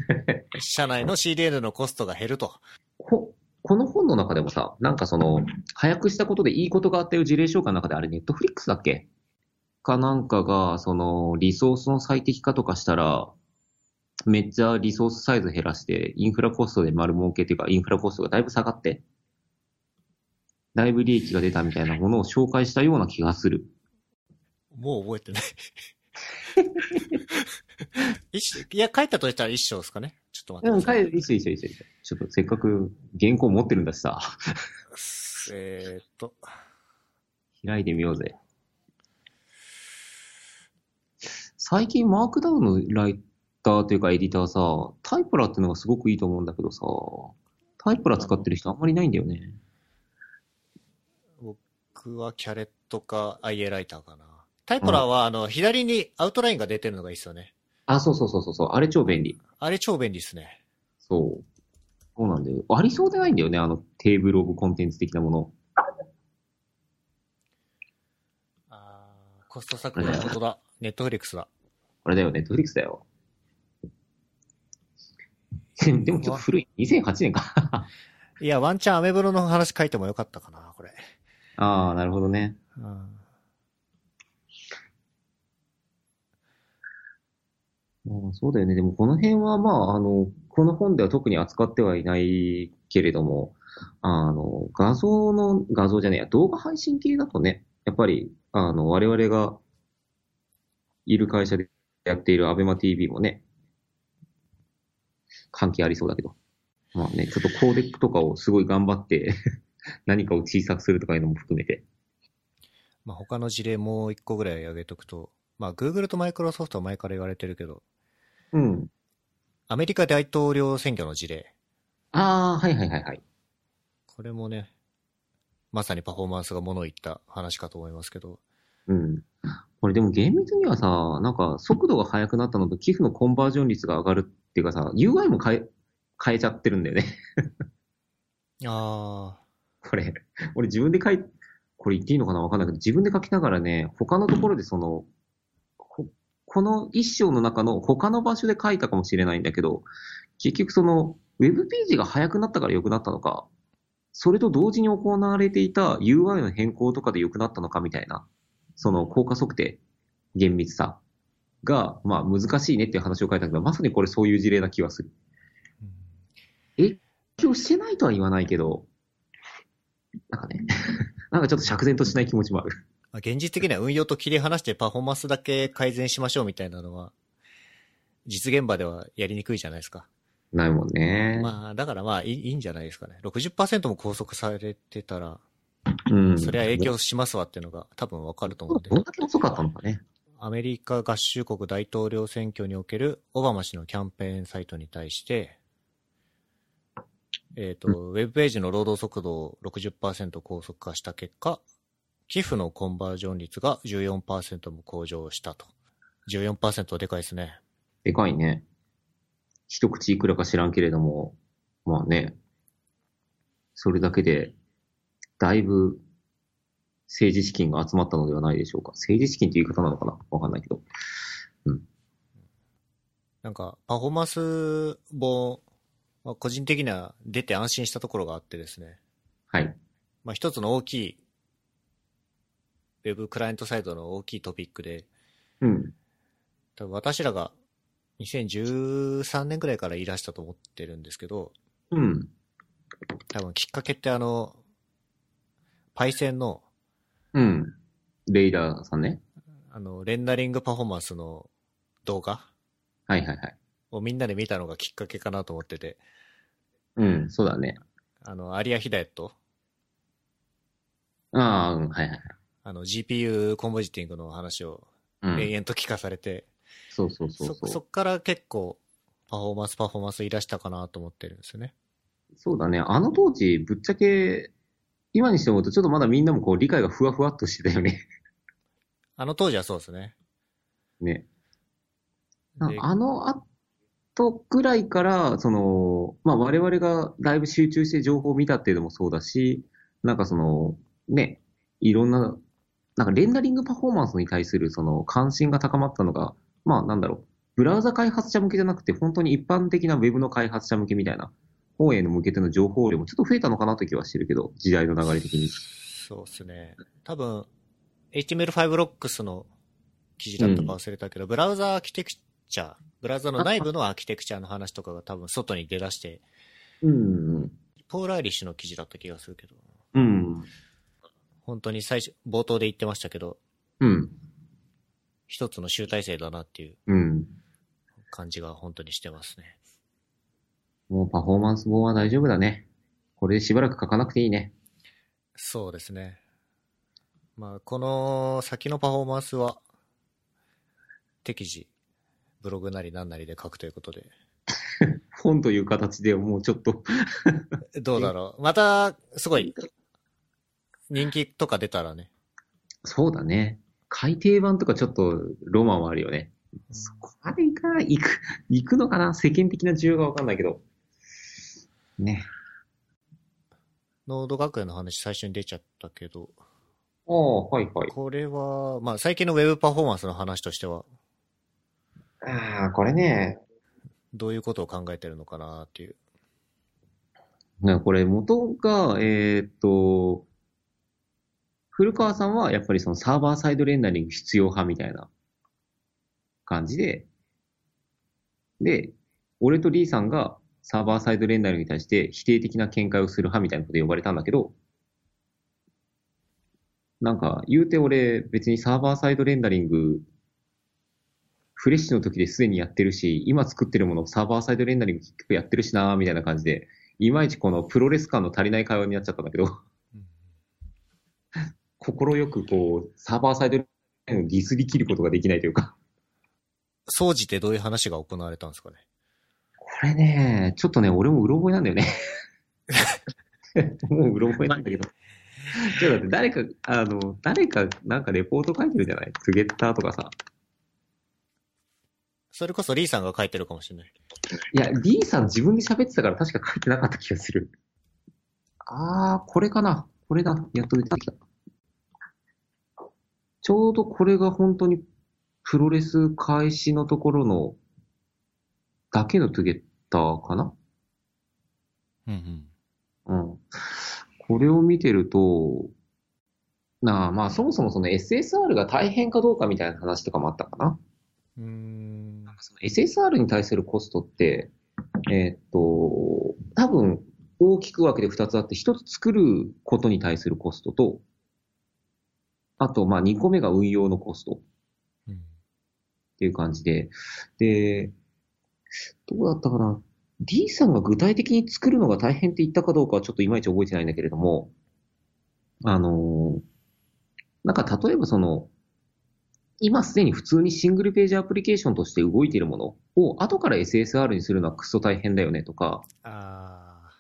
社内の CDN のコストが減ると。こ、この本の中でもさ、なんかその、早くしたことでいいことがあったよ事例紹介の中であれネットフリックスだっけ？かなんかが、その、リソースの最適化とかしたら、めっちゃリソースサイズ減らして、インフラコストで丸儲けっていうか、インフラコストがだいぶ下がって、だいぶ利益が出たみたいなものを紹介したような気がする。もう覚えてない。いや、書いたとしたら一章ですかね。ちょっと待うん、ってください。帰一緒一緒一緒一緒。ちょっとせっかく原稿持ってるんだしさ、えーっと、開いてみようぜ。最近マークダウンのライターというかエディターさ、タイプラっていうのがすごくいいと思うんだけどさ、タイプラ使ってる人あんまりいないんだよね。僕はキャレットか IA ライターかな。タイプラーは、あの、左にアウトラインが出てるのがいいですよね。あ、そうそうそうそうそう、あれ超便利。あれ超便利ですね。そう。そうなんだよ。ありそうでないんだよね、あのテーブルオブコンテンツ的なもの。あーコスト削減、本当だ。ネットフリックスだ。あれだよね、ネットフリックスだよ。でもちょっと古い。2008年か。いや、ワンチャンアメブロの話書いてもよかったかな、これ。ああ、なるほどね。うんうんそうだよね。でもこの辺はまあ、あの、この本では特に扱ってはいないけれども、あの、画像の、画像じゃねえや、動画配信系だとね、やっぱり、あの、我々がいる会社でやっている ABEMATV もね、関係ありそうだけど。まあね、ちょっとコーデックとかをすごい頑張って 何かを小さくするとかいうのも含めて。まあ、他の事例もう一個ぐらい挙げとくと、まあ、Google と Microsoft は前から言われてるけど、うん。アメリカ大統領選挙の事例。ああ、はいはいはいはい。これもね、まさにパフォーマンスがものを言った話かと思いますけど、うん。これでも厳密にはさ、なんか速度が速くなったのと寄付のコンバージョン率が上がるっていうかさ、UI も変え、変えちゃってるんだよね。あこれ、俺自分で書い、これ言っていいのかなわかんないけど、自分で書きながらね、他のところでその、ここの一章の中の他の場所で書いたかもしれないんだけど、結局その、ウェブページが早くなったから良くなったのか、それと同時に行われていた UI の変更とかで良くなったのかみたいな、その効果測定、厳密さが、まあ難しいねっていう話を書いたけど、まさにこれそういう事例な気はする。影響してないとは言わないけど、なんかね、なんかちょっと釈然としない気持ちもある。まあ現実的には運用と切り離してパフォーマンスだけ改善しましょうみたいなのは、実現場ではやりにくいじゃないですか。ないもんね。まあ、だからまあいいいいんじゃないですかね。60%も拘束されてたら、うん。それは影響しますわっていうのが多分わかると思うんでど。んだけ遅かったのかね。アメリカ合衆国大統領選挙におけるオバマ氏のキャンペーンサイトに対して、えっ、と、ウェブページの労働速度を60%高速化した結果、寄付のコンバージョン率が14%も向上したと。14%はでかいですね。でかいね。一口いくらか知らんけれども、まあね、それだけで、だいぶ政治資金が集まったのではないでしょうか。政治資金っていう言い方なのかな？わかんないけど。なんか、パフォーマンス本、まあ、個人的には出て安心したところがあってですね。はい。まあ、一つの大きい、ウェブクライアントサイトの大きいトピックで、うん。多分私らが2013年くらいから言い出したと思ってるんですけど、うん。多分きっかけってあの、パイセンの、うん。レイダーさんね。あの、レンダリングパフォーマンスの動画はいはいはい。をみんなで見たのがきっかけかなと思ってて、うん、そうだね。あの、アリア・ヒダエット、ああ、うん、はいはいはい。あの、GPU コンボジティングの話をうん。延々と聞かされて、そうそうそうそ、そう。そっから結構、パフォーマンスパフォーマンス言い出したかなと思ってるんですよね。そうだね。あの当時、ぶっちゃけ、今にして思うと、ちょっとまだみんなもこう、理解がふわふわっとしてたよね。あの当時はそうですね。ね。であの後ぐらいから、その、まあ我々がだいぶ集中して情報を見たっていうのもそうだし、なんかその、ね、いろんな、なんかレンダリングパフォーマンスに対するその関心が高まったのが、まあなんだろう、ブラウザ開発者向けじゃなくて、本当に一般的なウェブの開発者向けみたいな方への向けての情報量もちょっと増えたのかなという気はしてるけど、時代の流れ的に。そうですね。多分、HTML5 ロックスの記事だったか忘れたけど、ブラウザーアーキテクチャ、ブラウザの内部のアーキテクチャの話とかが多分外に出だして、うん。ポール・アイリッシュの記事だった気がするけど、うん。本当に最初、冒頭で言ってましたけど、うん。一つの集大成だなっていううん。感じが本当にしてますね。もうパフォーマンス本は大丈夫だね。これでしばらく書かなくていいね。そうですね。まあ、この先のパフォーマンスは、適時、ブログなりなんなりで書くということで、本という形でもうちょっと、どうだろう。また、すごい、人気とか出たらね、そうだね。改訂版とかちょっとロマンはあるよね。そこまでいかない、行く、行くのかな？世間的な需要がわかんないけど。ね。ノード学園の話最初に出ちゃったけど、ああ、はいはい。これは、まあ最近のウェブパフォーマンスの話としては、ああ、これね。どういうことを考えてるのかなっていう。ねこれ元が、えーっと、古川さんはやっぱりそのサーバーサイドレンダリング必要派みたいな感じで、で、俺とリーさんがサーバーサイドレンダリングに対して否定的な見解をする派みたいなことで呼ばれたんだけど、なんか言うて俺別にサーバーサイドレンダリングフレッシュの時ですでにやってるし、今作ってるものをサーバーサイドレンダリング結局やってるしなーみたいな感じで、いまいちこのプロレス感の足りない会話になっちゃったんだけど、心よくこう、サーバーサイドレンダリングをディスり切ることができないというか、総じてどういう話が行われたんですかね？これね、ちょっとね、俺もうろ覚えなんだよね。もううろ覚えなんだけど。ちょっとだって誰か、あの、誰かなんかレポート書いてるじゃない？ツゲッターとかさ。それこそリーさんが書いてるかもしれない。いや、D さん自分で喋ってたから確か書いてなかった気がする。あー、これかな。これだ。やっと出てきた。ちょうどこれが本当にプロレス開始のところのだけのトゥゲッターかなうんうん。うん。これを見てると、なあ、まあそもそもその SSR が大変かどうかみたいな話とかもあったかな。うーん。その SSR に対するコストって、えーっと、多分大きく分けて2つあって、1つ作ることに対するコストと、あと、まあ2個目が運用のコストっていう感じで、で、どうだったかな ?D さんが具体的に作るのが大変って言ったかどうかはちょっといまいち覚えてないんだけれども、あのなんか例えばその、今すでに普通にシングルページアプリケーションとして動いているものを後から SSR にするのはクソ大変だよねとか、あ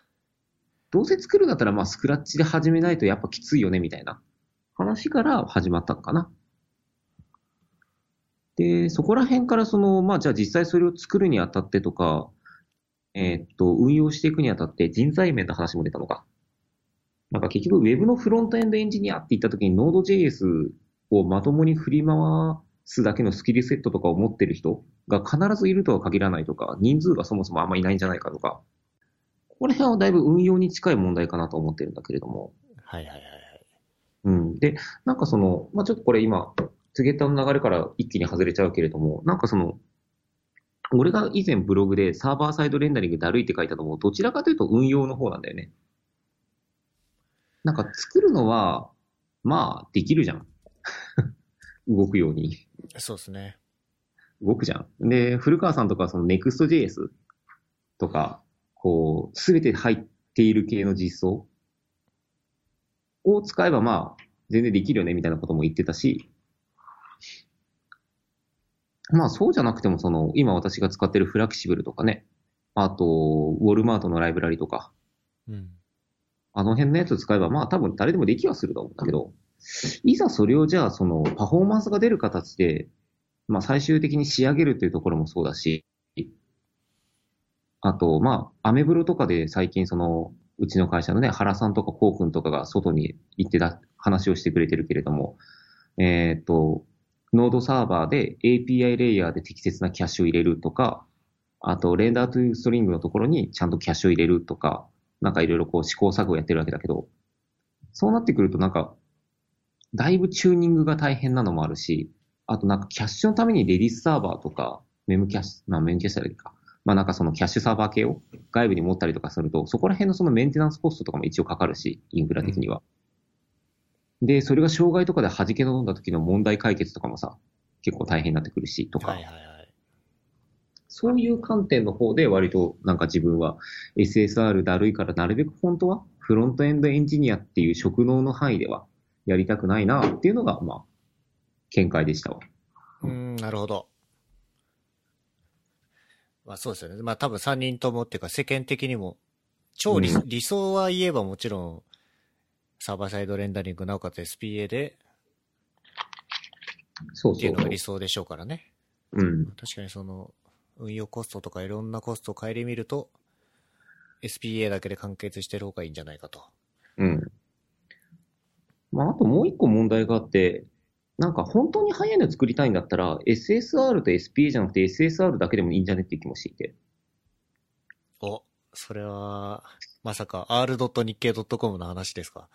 どうせ作るんだったらまあスクラッチで始めないとやっぱきついよねみたいな話から始まったのかな。で、そこら辺からその、まあじゃあ実際それを作るにあたってとか、えーっと、運用していくにあたって人材面の話も出たのか。なんか結局 Web のフロントエンドエンジニアって言った時に Node.js をまともに振り回すだけのスキルセットとかを持ってる人が必ずいるとは限らないとか、人数がそもそもあんまいないんじゃないかとか、この辺はだいぶ運用に近い問題かなと思ってるんだけれども。あ。はいはいはいはい。うん。で、なんかその、まあ、ちょっとこれ今、ツゲッターの流れから一気に外れちゃうけれども、なんかその、俺が以前ブログでサーバーサイドレンダリングだるいって書いたのも、どちらかというと運用の方なんだよね。なんか作るのは、まあ、できるじゃん。動くように。そうですね。動くじゃん。で、古川さんとかその Next.js とか、こう、すべて入っている系の実装を使えばまあ、全然できるよねみたいなことも言ってたし、まあそうじゃなくてもその、今私が使ってるフラキシブルとかね、あと、ウォルマートのライブラリとか、うん。あの辺のやつ使えばまあ多分誰でもできはすると思うんだけど、いざそれをじゃあそのパフォーマンスが出る形で、まあ最終的に仕上げるっていうところもそうだし、あと、まあ、アメブロとかで最近その、うちの会社のね、原さんとかコウ君とかが外に行ってだ、話をしてくれてるけれども、えーっと、ノードサーバーで API レイヤーで適切なキャッシュを入れるとか、あと、 renderToString のところにちゃんとキャッシュを入れるとか、なんかいろいろこう試行錯誤やってるわけだけど、そうなってくるとなんか、だいぶチューニングが大変なのもあるし、あとなんかキャッシュのために Redis サーバーとか、 Memcache、まあ Memcache だけか。まあなんかそのキャッシュサーバー系を外部に持ったりとかすると、そこら辺のそのメンテナンスコストとかも一応かかるし、インフラ的には。で、それが障害とかで弾け飛んだ時の問題解決とかもさ、結構大変になってくるし、とか。はいはいはい。そういう観点の方で割となんか自分は SSR だるいからなるべく本当はフロントエンドエンジニアっていう職能の範囲ではやりたくないなっていうのがまあ見解でしたわ。うーん、なるほど。まあそうですよね。まあ多分3人ともっていうか世間的にも、超理,、うん理想は言えばもちろん、サーバーサイドレンダリングなおかつ SPA でそうそうそうっていうのが理。想でしょうからね。うん。確かにその、運用コストとかいろんなコストを顧みると、SPA だけで完結してる方がいいんじゃないかと。うん。まああともう一個問題があって、なんか本当に速いの作りたいんだったら SSR と SPA じゃなくて SSR だけでもいいんじゃねっていう気もしていて。お、それは、まさか r. 日経 .com の話ですか？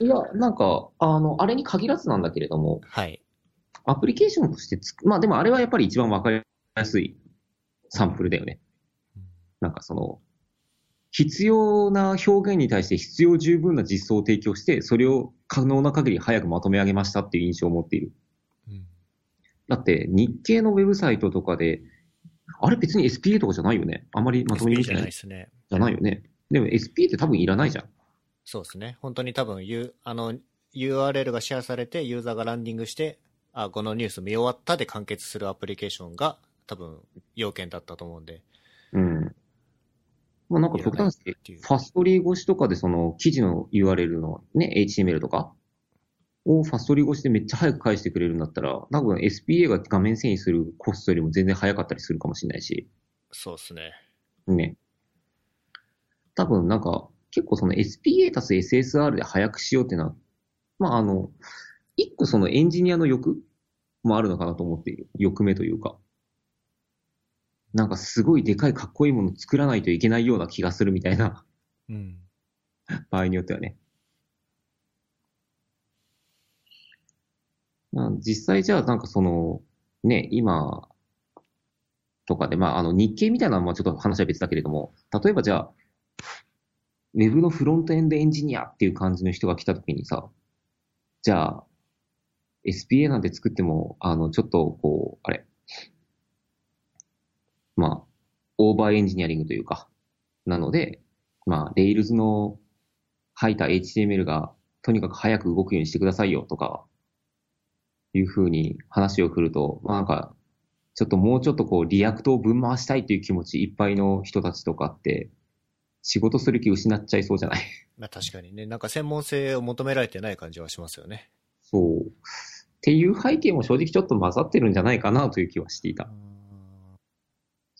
いや、なんか、あの、あれに限らずなんだけれども、はい。アプリケーションとしてつく、まあでもあれはやっぱり一番わかりやすいサンプルだよね。なんかその、必要な表現に対して必要十分な実装を提供して、それを可能な限り早くまとめ上げましたっていう印象を持っている。うんだって、日経のウェブサイトとかで、あれ別に SPA とかじゃないよね。あまりまとめ SPA じゃにじゃないないですね。じゃないよね。でも SPA って多分いらないじゃん。そうですね。本当に多分、U、あの、URL がシェアされて、ユーザーがランディングして、あ、このニュース見終わったで完結するアプリケーションが多分要件だったと思うんで。うん。まあなんか極端にっていうファストリー越しとかでその記事の URL のね、HTML とかをファストリー越しでめっちゃ早く返してくれるんだったら、多分 SPA が画面遷移するコストよりも全然早かったりするかもしれないし、そうですね。ね。多分なんか結構その SPA たす SSR で早くしようっていうのは、まああの、一個そのエンジニアの欲もあるのかなと思っている。欲目というか。なんかすごいでかいかっこいいもの作らないといけないような気がするみたいなうん。場合によってはね。まあ実際じゃあなんかその、ね、今とかで、まああの日経みたいなのはまあちょっと話は別だけれども、例えばじゃあ、ウェブのフロントエンドエンジニアっていう感じの人が来た時にさ、じゃあ、SPA なんて作っても、あの、ちょっとこう、あれ、まあ、オーバーエンジニアリングというか、なので、まあ、Rails の吐いた HTML がとにかく早く動くようにしてくださいよとか、いうふうに話を振ると、まあなんか、ちょっともうちょっとこう、 React をぶん回したいっていう気持ちいっぱいの人たちとかって、仕事する気失っちゃいそうじゃない？まあ確かにね、なんか専門性を求められてない感じはしますよね。そう。っていう背景も正直ちょっと混ざってるんじゃないかなという気はしていた。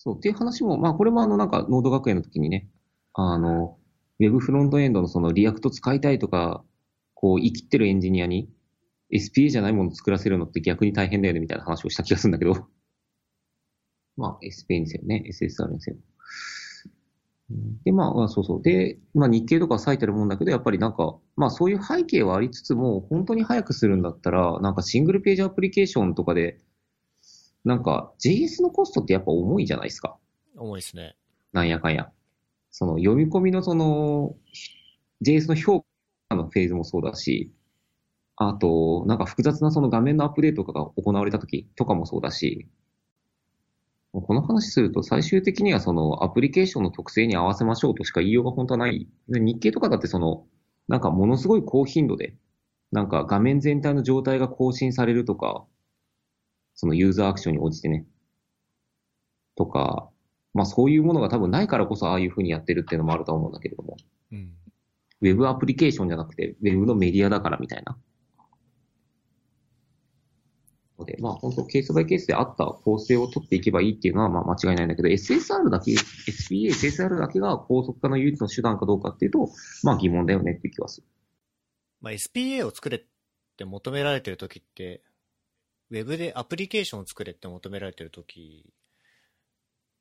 そう。っていう話も、まあこれもあのなんか、 Node 学園の時にね、あの、ウェブフロントエンドのその React 使いたいとか、こう、生きってるエンジニアに SPA じゃないものを作らせるのって逆に大変だよねみたいな話をした気がするんだけど。まあ SPA にせよね、SSR にせよ。で、まあ、そうそう。で、まあ日経とか咲いてるもんだけど、やっぱりなんか、まあそういう背景はありつつも、本当に早くするんだったら、なんかシングルページアプリケーションとかで、なんか JS のコストってやっぱ重いじゃないですか。重いですね。なんやかんや。その読み込みのその、JS の評価のフェーズもそうだし、あと、なんか複雑なその画面のアップデートとかが行われた時とかもそうだし、この話すると最終的にはそのアプリケーションの特性に合わせましょうとしか言いようが本当はない。で日経とかだってその、なんかものすごい高頻度で、なんか画面全体の状態が更新されるとか、そのユーザーアクションに応じてね、とか、まあそういうものが多分ないからこそああいうふうにやってるっていうのもあると思うんだけれども、うん。ウェブアプリケーションじゃなくて、ウェブのメディアだからみたいな。ので、まあ本当ケースバイケースであった構成を取っていけばいいっていうのはまあ間違いないんだけど、SSR だけ、SPA、SSR だけが高速化の唯一の手段かどうかっていうと、まあ疑問だよねっていう気はする。まあ SPA を作れって求められてる時って、ウェブでアプリケーションを作れって求められてる時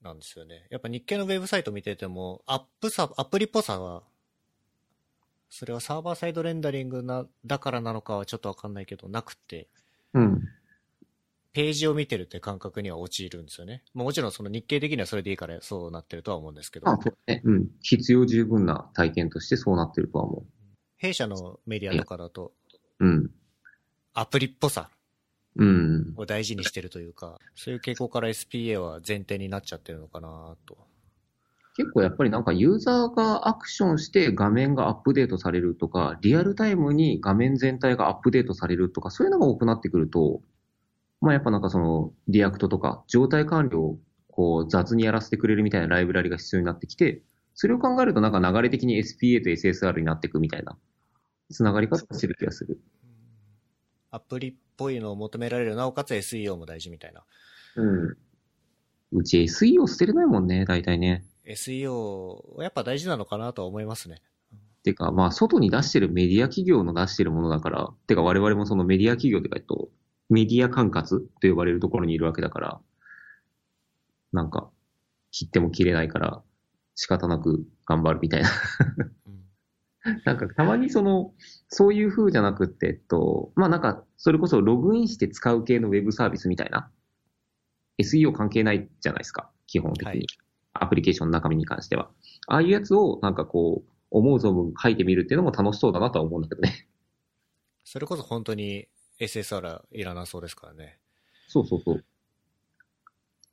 なんですよね。やっぱ日経のウェブサイト見てても、アップさ、アプリっぽさは、それはサーバーサイドレンダリングな、だからなのかはちょっとわかんないけど、なくて、うん。ページを見てるって感覚には陥るんですよね。まあもちろんその日経的にはそれでいいからそうなってるとは思うんですけどまあ、そうね。うん。必要十分な体験としてそうなってるとは思弊社のメディアとかだと、う。うん。アプリっぽさうん。を大事にしてるというか、そういう傾向から SPA は前提になっちゃってるのかなと。結構やっぱりなんかユーザーがアクションして画面がアップデートされるとか、リアルタイムに画面全体がアップデートされるとか、そういうのが多くなってくると、まあやっぱなんかその React とか状態管理をこう雑にやらせてくれるみたいなライブラリが必要になってきて、それを考えるとなんか流れ的に SPA と SSR になっていくみたいな、つながり方をしてる気がする。アプリっぽいのを求められる、なおかつ SEO も大事みたいな。うん。うち SEO 捨てれないもんね、大体ね。SEO はやっぱ大事なのかなとは思いますね。てか、まあ、外に出してるメディア企業の出してるものだから、てか我々もそのメディア企業というか、と、メディア管轄と呼ばれるところにいるわけだから、なんか、切っても切れないから、仕方なく頑張るみたいな。うん なんか、たまにその、そういう風じゃなくって、えっと、まあなんか、それこそログインして使う系のウェブサービスみたいな、SEO 関係ないじゃないですか、基本的に。はいアプリケーションの中身に関しては。ああいうやつを、なんかこう、思う存分書いてみるっていうのも楽しそうだなとは思うんだけどね。それこそ本当に SSR いらなそうですからね。そうそうそう。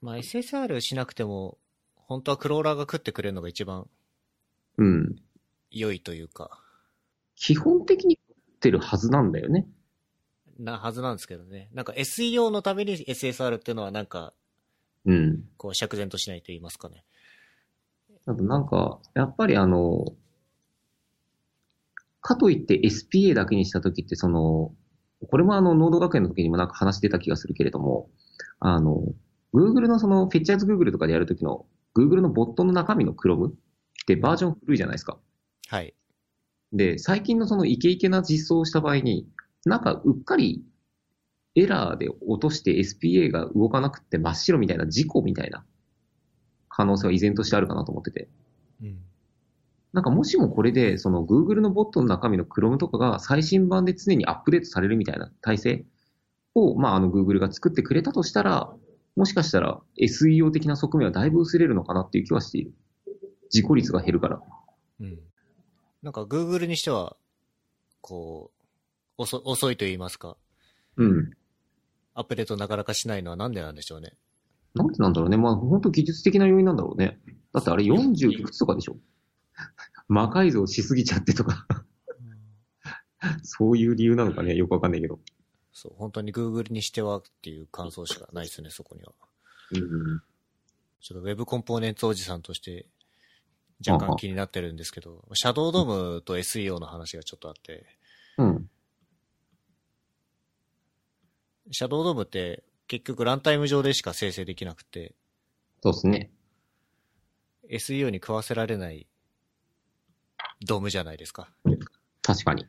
まあ SSR しなくても、本当はクローラーが食ってくれるのが一番うん。良いというか、基本的に食ってるはずなんだよね。なはずなんですけどね。なんか SEO のために SSR っていうのはなんか、うん。こう釈然としないと言いますかね。あとなんか、やっぱりあの、かといって SPA だけにしたときって、その、これもあの、ノード学園の時にもなんか話出た気がするけれども、あの、Google のその、フェッチャーズ Google とかでやるときの、Google のボットの中身の Chrome ってバージョン古いじゃないですか。はい。で、最近のそのイケイケな実装をした場合に、なんかうっかりエラーで落として SPA が動かなくって真っ白みたいな事故みたいな可能性は依然としてあるかなと思ってて。うん。なんかもしもこれで、その Google のボットの中身の Chrome とかが最新版で常にアップデートされるみたいな体制を、まああの Google が作ってくれたとしたら、もしかしたら SEO 的な側面はだいぶ薄れるのかなっていう気はしている。事故率が減るから。うん。なんか Google にしては、こう、遅遅いと言いますか、うん。アップデートなかなかしないのはなんでなんでしょうね。なんでなんだろうね。まあ本当技術的な要因なんだろうね。だってあれ40いくつとかでしょ？魔改造しすぎちゃってとか、そういう理由なのかね。よくわかんないけど。そう、本当に Google にしてはっていう感想しかないですね、そこには。うん。ちょっと Web コンポーネンツおじさんとして若干気になってるんですけど、シャドウドームと SEO の話がちょっとあって、うん。シャドウドームって結局ランタイム上でしか生成できなくて、そうですね。SEO に食わせられないドームじゃないですか。確かに。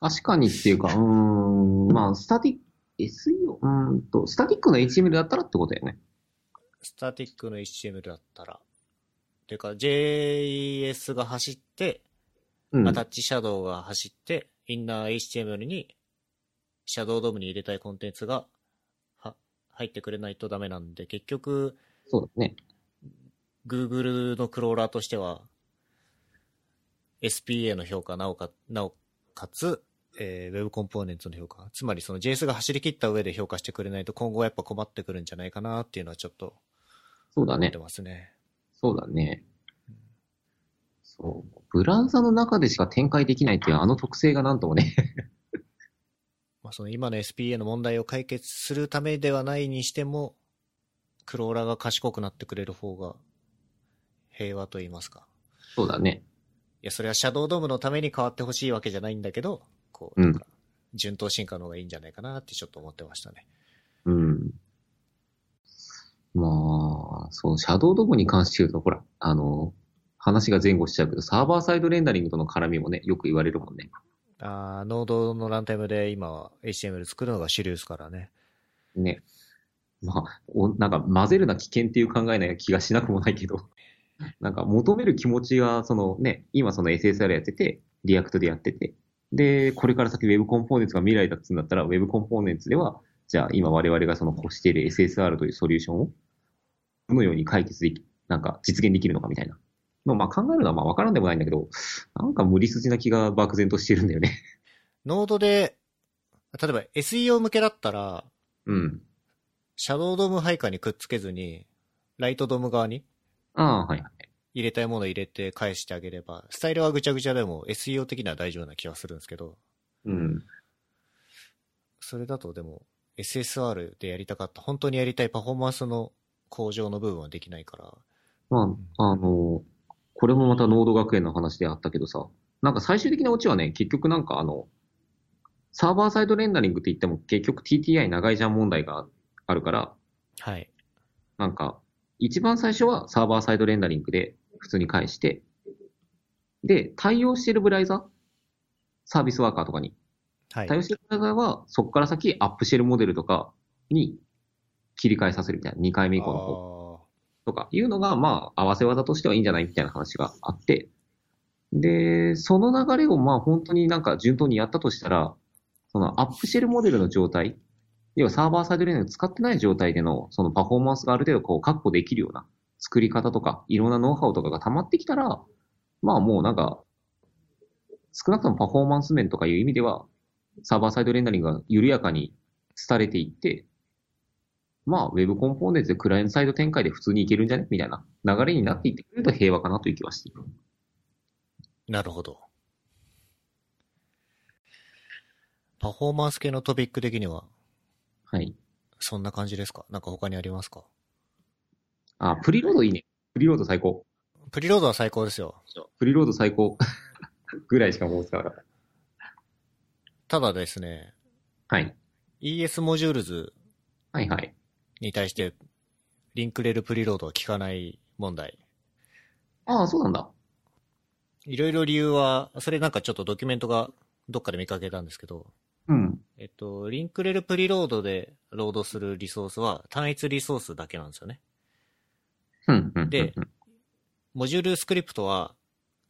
確かにっていうか、うーん、まあ、スタティック、SEO、うーんと、スタティックの HTML だったらってことだよね。スタティックの HTML だったら。ていうか JS が走って、うん。アタッチシャドウが走って、インナー HTML に、シャドウドームに入れたいコンテンツが、は、入ってくれないとダメなんで、結局、そうだね。Google のクローラーとしては、SPA の評価、なおか、なおかつ、えー、Web コンポーネンツの評価。つまりその JS が走り切った上で評価してくれないと今後はやっぱ困ってくるんじゃないかなっていうのはちょっとそうだね思って。ますね。そうだね。そう。ブラウザの中でしか展開できないっていうあの特性がなんともね。まあ、その今の SPA の問題を解決するためではないにしても、クローラーが賢くなってくれる方が平和と言いますか。そうだね。いや、それはシャドウドームのために変わってほしいわけじゃないんだけど、こう、うんなんか、順当進化の方がいいんじゃないかなってちょっと思ってましたね。うん。まあ、そう、シャドウドームに関して言うと、ほら、あの、話が前後しちゃうけど、サーバーサイドレンダリングとの絡みもね、よく言われるもんね。あーノードのランタイムで今は HTML 作るのが主流ですからね。ね。まあ、おなんか混ぜるな危険っていう考えない気がしなくもないけど、なんか求める気持ちが、そのね、今その SSR やってて、 React でやってて、で、これから先 Web コンポーネンツが未来だっつうんだったら、Web Components では、じゃあ今我々がその欲している SSR というソリューションを、どのように解決でき、なんか実現できるのかみたいなのをまあ考えるのはまあわからんでもないんだけど、なんか無理筋な気が漠然としてるんだよね。ノードで、例えば SEO 向けだったら、うん。シャドウドーム配下にくっつけずに、ライトドーム側にああ、はいはい。入れたいものを入れて返してあげれば、スタイルはぐちゃぐちゃでも SEO 的には大丈夫な気がするんですけど、うん。それだとでも SSR でやりたかった、本当にやりたいパフォーマンスの向上の部分はできないから、まあ、あの、これもまたノード学園の話であったけどさ、なんか最終的なオチはね、結局なんかあの、サーバーサイドレンダリングって言っても結局 TTI 長いじゃん問題があるから、はい。なんか、一番最初はサーバーサイドレンダリングで普通に返して、で、対応してるブラウザサービスワーカーとかにはい対応。してるブラウザは、そこから先アップシェルモデルとかに切り替えさせるみたいな、2回目以降の方。とかいうのが、まあ、合わせ技としてはいいんじゃないみたいな話があって、で、その流れをまあ本当になんか順当にやったとしたら、そのアップシェルモデルの状態、要はサーバーサイドレーンを使ってない状態でのそのパフォーマンスがある程度こう確保できるような作り方とか、いろんなノウハウとかが溜まってきたら、まあもうなんか、少なくともパフォーマンス面とかいう意味では、サーバーサイドレンダリングが緩やかに廃れていって、まあ、ウェブコンポーネンツでクライアントサイド展開で普通にいけるんじゃね？みたいな流れになっていってくれると平和かなという気はしている。なるほど。パフォーマンス系のトピック的には、はい。そんな感じですか？なんか他にありますか？あ、プリロードいいね。プリロード最高。プリロードは最高ですよ。プリロード最高。ぐらいしか思いつかなかった。ただですね、はい。ES Modules はいはい。に対して、 link rel preload は効かない問題。ああ、そうなんだ。いろいろ理由は、それなんかちょっとドキュメントがどっかで見かけたんですけど、うん。えっと、 link rel preload でロードするリソースは単一リソースだけなんですよね。うん。うん。でうん module script は、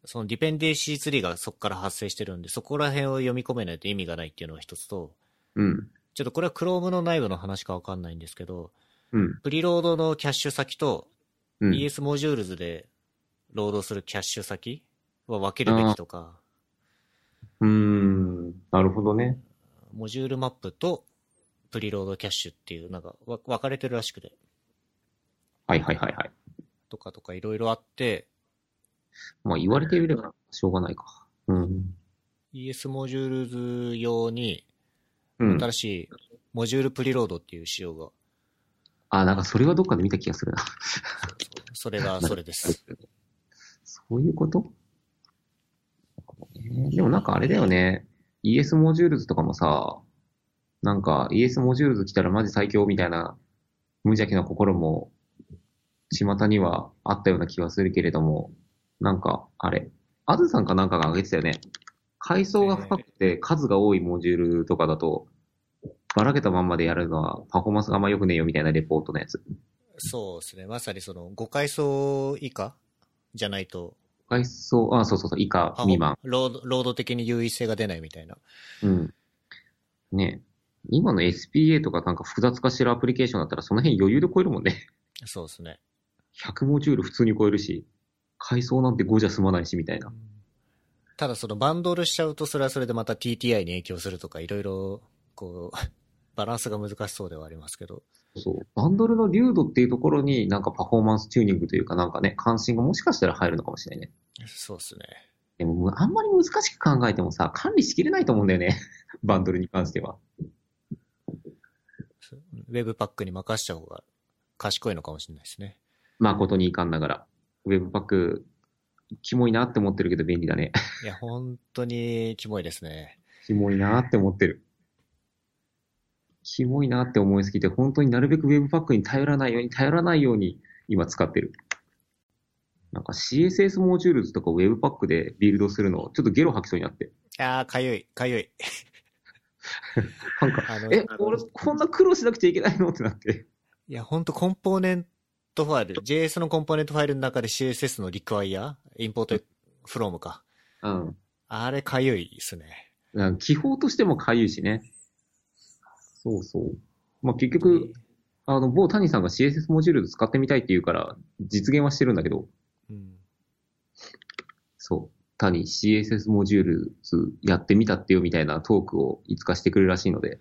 その dependency tree がそこから発生してるんで、そこら辺を読み込めないと意味がないっていうのが一つと、うん。ちょっとこれは Chrome の内部の話かわかんないんですけど、うん。 preload のキャッシュ先とうん。ES モジュールズでロードするキャッシュ先は分けるべきとか、うーん。なるほどね。 module map と preload cache っていう、なんかわ分かれてるらしくて、はいはいはいはい。とかとかいろいろあって、まあ言われてみればしょうがないか。うん。ES モジュールズ用にうん。新しい modulepreload っていう仕様が、あ、なんかそれはどっかで見た気がするな。それがそれです。そういうこと？えーでもなんかあれだよね。ES モジュールズとかもさ、なんか ES モジュールズ来たらマジ最強みたいな無邪気な心も巷にはあったような気がするけれども、なんかあれ、アズさんかなんかが挙げてたよね。階層が深くて数が多いモジュールとかだと、ばらけたまんまでやるのはパフォーマンスがあんま良くねえよみたいなレポートのやつ。そうですね。まさにその5階層以下じゃないと、階層、あ、そうそうそう、以下未満。ロード、ロード的に優位性が出ないみたいな。うん。ね今の SPA とかなんか複雑化してるアプリケーションだったらその辺余裕で超えるもんね。そうですね。100モジュール普通に超えるし、階層なんて5じゃ済まないしみたいな。ただそのバンドルしちゃうとそれはそれでまた TTI に影響するとかいろいろこう バランスが難しそうではありますけど。そう。バンドルの粒度っていうところになんかパフォーマンスチューニングというかなんかね、関心がもしかしたら入るのかもしれないね。そうですね。でもあんまり難しく考えてもさ、管理しきれないと思うんだよね。バンドルに関しては。ウェブパックに任しちゃう方が賢いのかもしれないですね。誠にいかんながら。ウェブパック、キモいなって思ってるけど便利だね。いや、本当にキモいですね。キモいなって思ってる。キモいなって思いすぎて、本当になるべく Webpack に頼らないように、頼らないように今使ってる。なんか CSS モジュールズとか Webpack でビルドするの、ちょっとゲロ吐きそうになって。ああ、かゆい、かゆい。なんか、え、俺こんな苦労しなくちゃいけないの？ってなって。いや、本当コンポーネントファイル、JS のコンポーネントファイルの中で CSS の require、 import from か。うん。あれかゆいですね。なんか記法としてもかゆいしね。そうそう。まあ、結局、あの、某谷さんが CSS モジュールズ使ってみたいって言うから、実現はしてるんだけど、うん。そう。谷 CSS モジュールズやってみたってよみたいなトークをいつかしてくれるらしいので。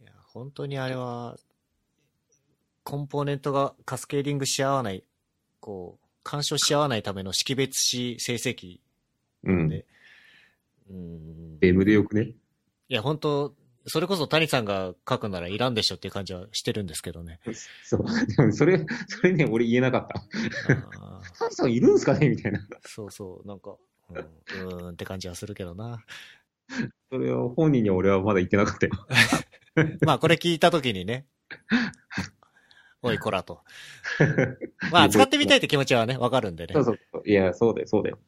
いや、本当にあれは、コンポーネントがカスケーディングし合わない、こう、干渉し合わないための識別子生成器うん。でうん。ベムでよくね？いや、本当それこそ谷さんが書くならいらんでしょっていう感じはしてるんですけどね。そう。でもそれ、それね、俺言えなかった。谷さんいるんすかね？みたいな。そうそう、なんか、うん、うーんって感じはするけどな。それを本人には俺はまだ言ってなかったよ。まあ、これ聞いたときにね、おい、こらと。まあ、使ってみたいって気持ちはね、わかるんでねそう。そうそう。いや、そうだよ、そうだよ。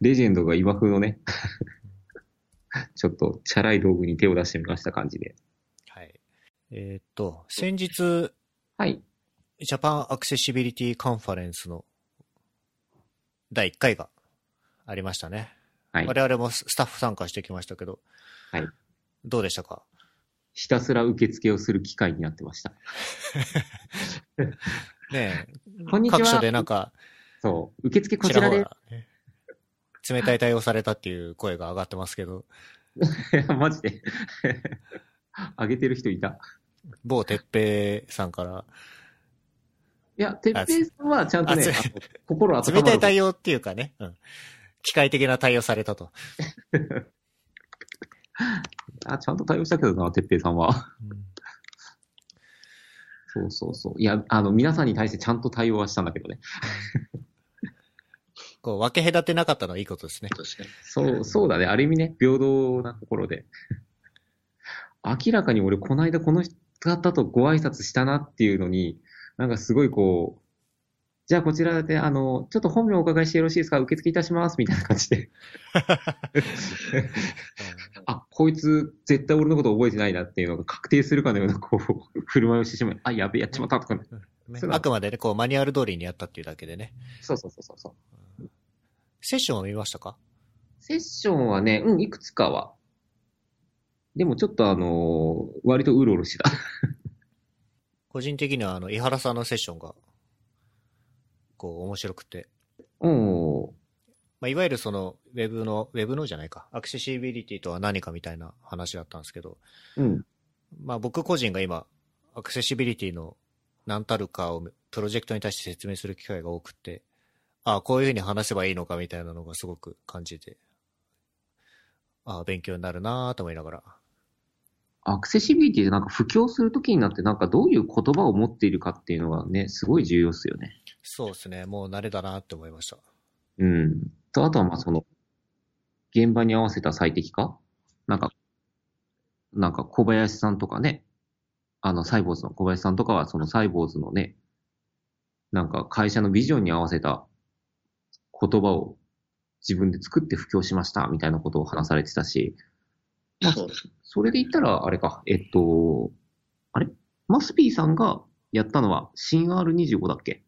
レジェンドが今風のね、ちょっとチャラい道具に手を出してみました感じで。はい。えーっと、先日、はい。ジャパンアクセシビリティカンファレンスの第1回がありましたね。はい。我々もスタッフ参加してきましたけど、はい。どうでしたか？ひたすら受付をすする機会になってました。ねえ、こんにちは各所でなんか、そう。受付こちらで。らね冷たい対応されたっていう声が上がってますけど、マジで。あげてる人いた。某てっぺいさんから、いや、てっぺいさんはちゃんとね、心温まる。冷たい対応っていうかね、うん。機械的な対応されたと。あ、ちゃんと対応したけどな、てっぺいさんは。そうそうそう。いや、あの、皆さんに対してちゃんと対応はしたんだけどね。こう、分け隔てなかったのはいいことですね。そう、そうだね。ある意味ね、平等なところで。明らかに俺、この間この方とご挨拶したなっていうのに、なんかすごいこう、じゃあこちらで、あの、ちょっと本名をお伺いしてよろしいですか？受付いたしますみたいな感じで。あ、こいつ絶対俺のこと覚えてないなっていうのが確定するかのような、こう、振る舞いをしてしまい、あ、やべえ、やっちまったとかね。あくまでね、こう、マニュアル通りにやったっていうだけでね。そうそうそうそうそう。セッションを見ましたか？セッションはね、うん、いくつかは。でもちょっとあのー割とうろうろしてた。個人的には、あの、井原さんのセッションが、こう、面白くて。おーまあ、いわゆるその、ウェブの、ウェブのじゃないか、アクセシビリティとは何かみたいな話だったんですけど、うん。まあ、僕個人が今、アクセシビリティの何たるかをプロジェクトに対して説明する機会が多くて、ああ、こういうふうに話せばいいのかみたいなのがすごく感じて、ああ、勉強になるなぁと思いながら。アクセシビリティでなんか布教するときになってなんかどういう言葉を持っているかっていうのがね、すごい重要ですよね。そうですね、もう慣れだなって思いました。うん。と、あとはまあその、現場に合わせた最適化？なんか、なんか小林さんとかね、あの、サイボーズの小林さんとかはそのサイボーズのね、なんか会社のビジョンに合わせた言葉を自分で作って布教しましたみたいなことを話されてたし、まあそうです。それで言ったら、あれか、えっと、あれ？マスピーさんがやったのは、新 R25 だっけ？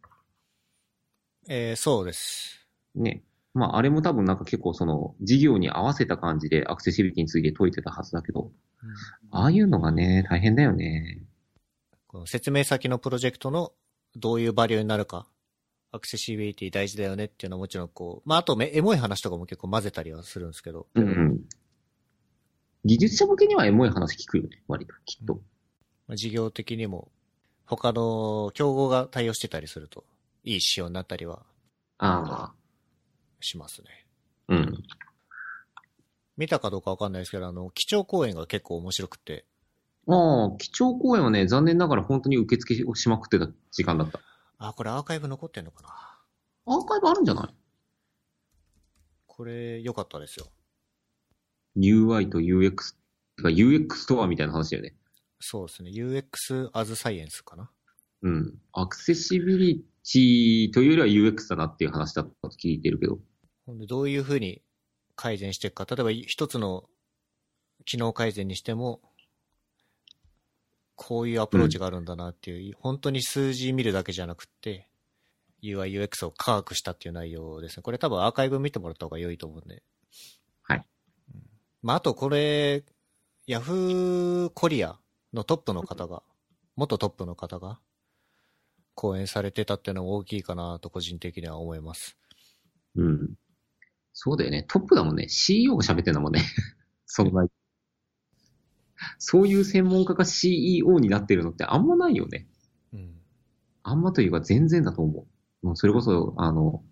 えーそうです。ね。まあ、あれも多分なんか結構その、事業に合わせた感じでアクセシビリティについて解いてたはずだけど、ああいうのがね、大変だよね。この説明先のプロジェクトのどういうバリューになるか、アクセシビリティ大事だよねっていうのはもちろんこう、まああとめエモい話とかも結構混ぜたりはするんですけど、うん、うん。技術者向けにはエモい話聞くよね、割と、きっと。まあ、事業的にも他の競合が対応してたりすると、いい仕様になったりはああ、しますね。うん。見たかどうかわかんないですけど、あの、基調講演が結構面白くて、ああ、基調講演はね、残念ながら本当に受付をしまくってた時間だった。あ、これアーカイブ残ってんのかな？アーカイブあるんじゃない？これ良かったですよ。?UI と UX、てか UX とはみたいな話だよね。そうですね。UX as Science かな？うん。アクセシビリティというよりは UX だなっていう話だったと聞いてるけど。どういうふうに改善していくか。例えば、一つの機能改善にしても、こういうアプローチがあるんだなっていう、本当に数字見るだけじゃなくて、UI、UX を科学したっていう内容ですね。これ多分アーカイブ見てもらった方が良いと思うんで。はい。うんまあ、あとこれ、Yahoo コリアのトップの方が、元トップの方が、講演されてたっていうのも大きいかなと個人的には思います。うん。そうだよね。トップだもんね。CEO が喋ってんだもんね。その前そういう専門家が CEO になってるのってあんまないよね。うん。あんまというか全然だと思う。もうそれこそ、あの、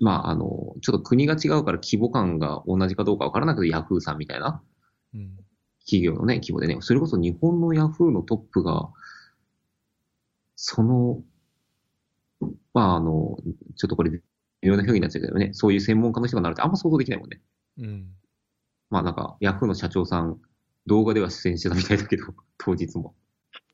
まあ、あの、ちょっと国が違うから規模感が同じかどうかわからないけど、ヤフーさんみたいなうん。企業のね、規模でね、それこそ日本のヤフーのトップが、その、まあ、あの、ちょっとこれ、いろんな表現になっちゃうけどね、そういう専門家の人がなるってあんま想像できないもんね。うん。まあなんか、ヤフーの社長さん、動画では出演してたみたいだけど、当日も。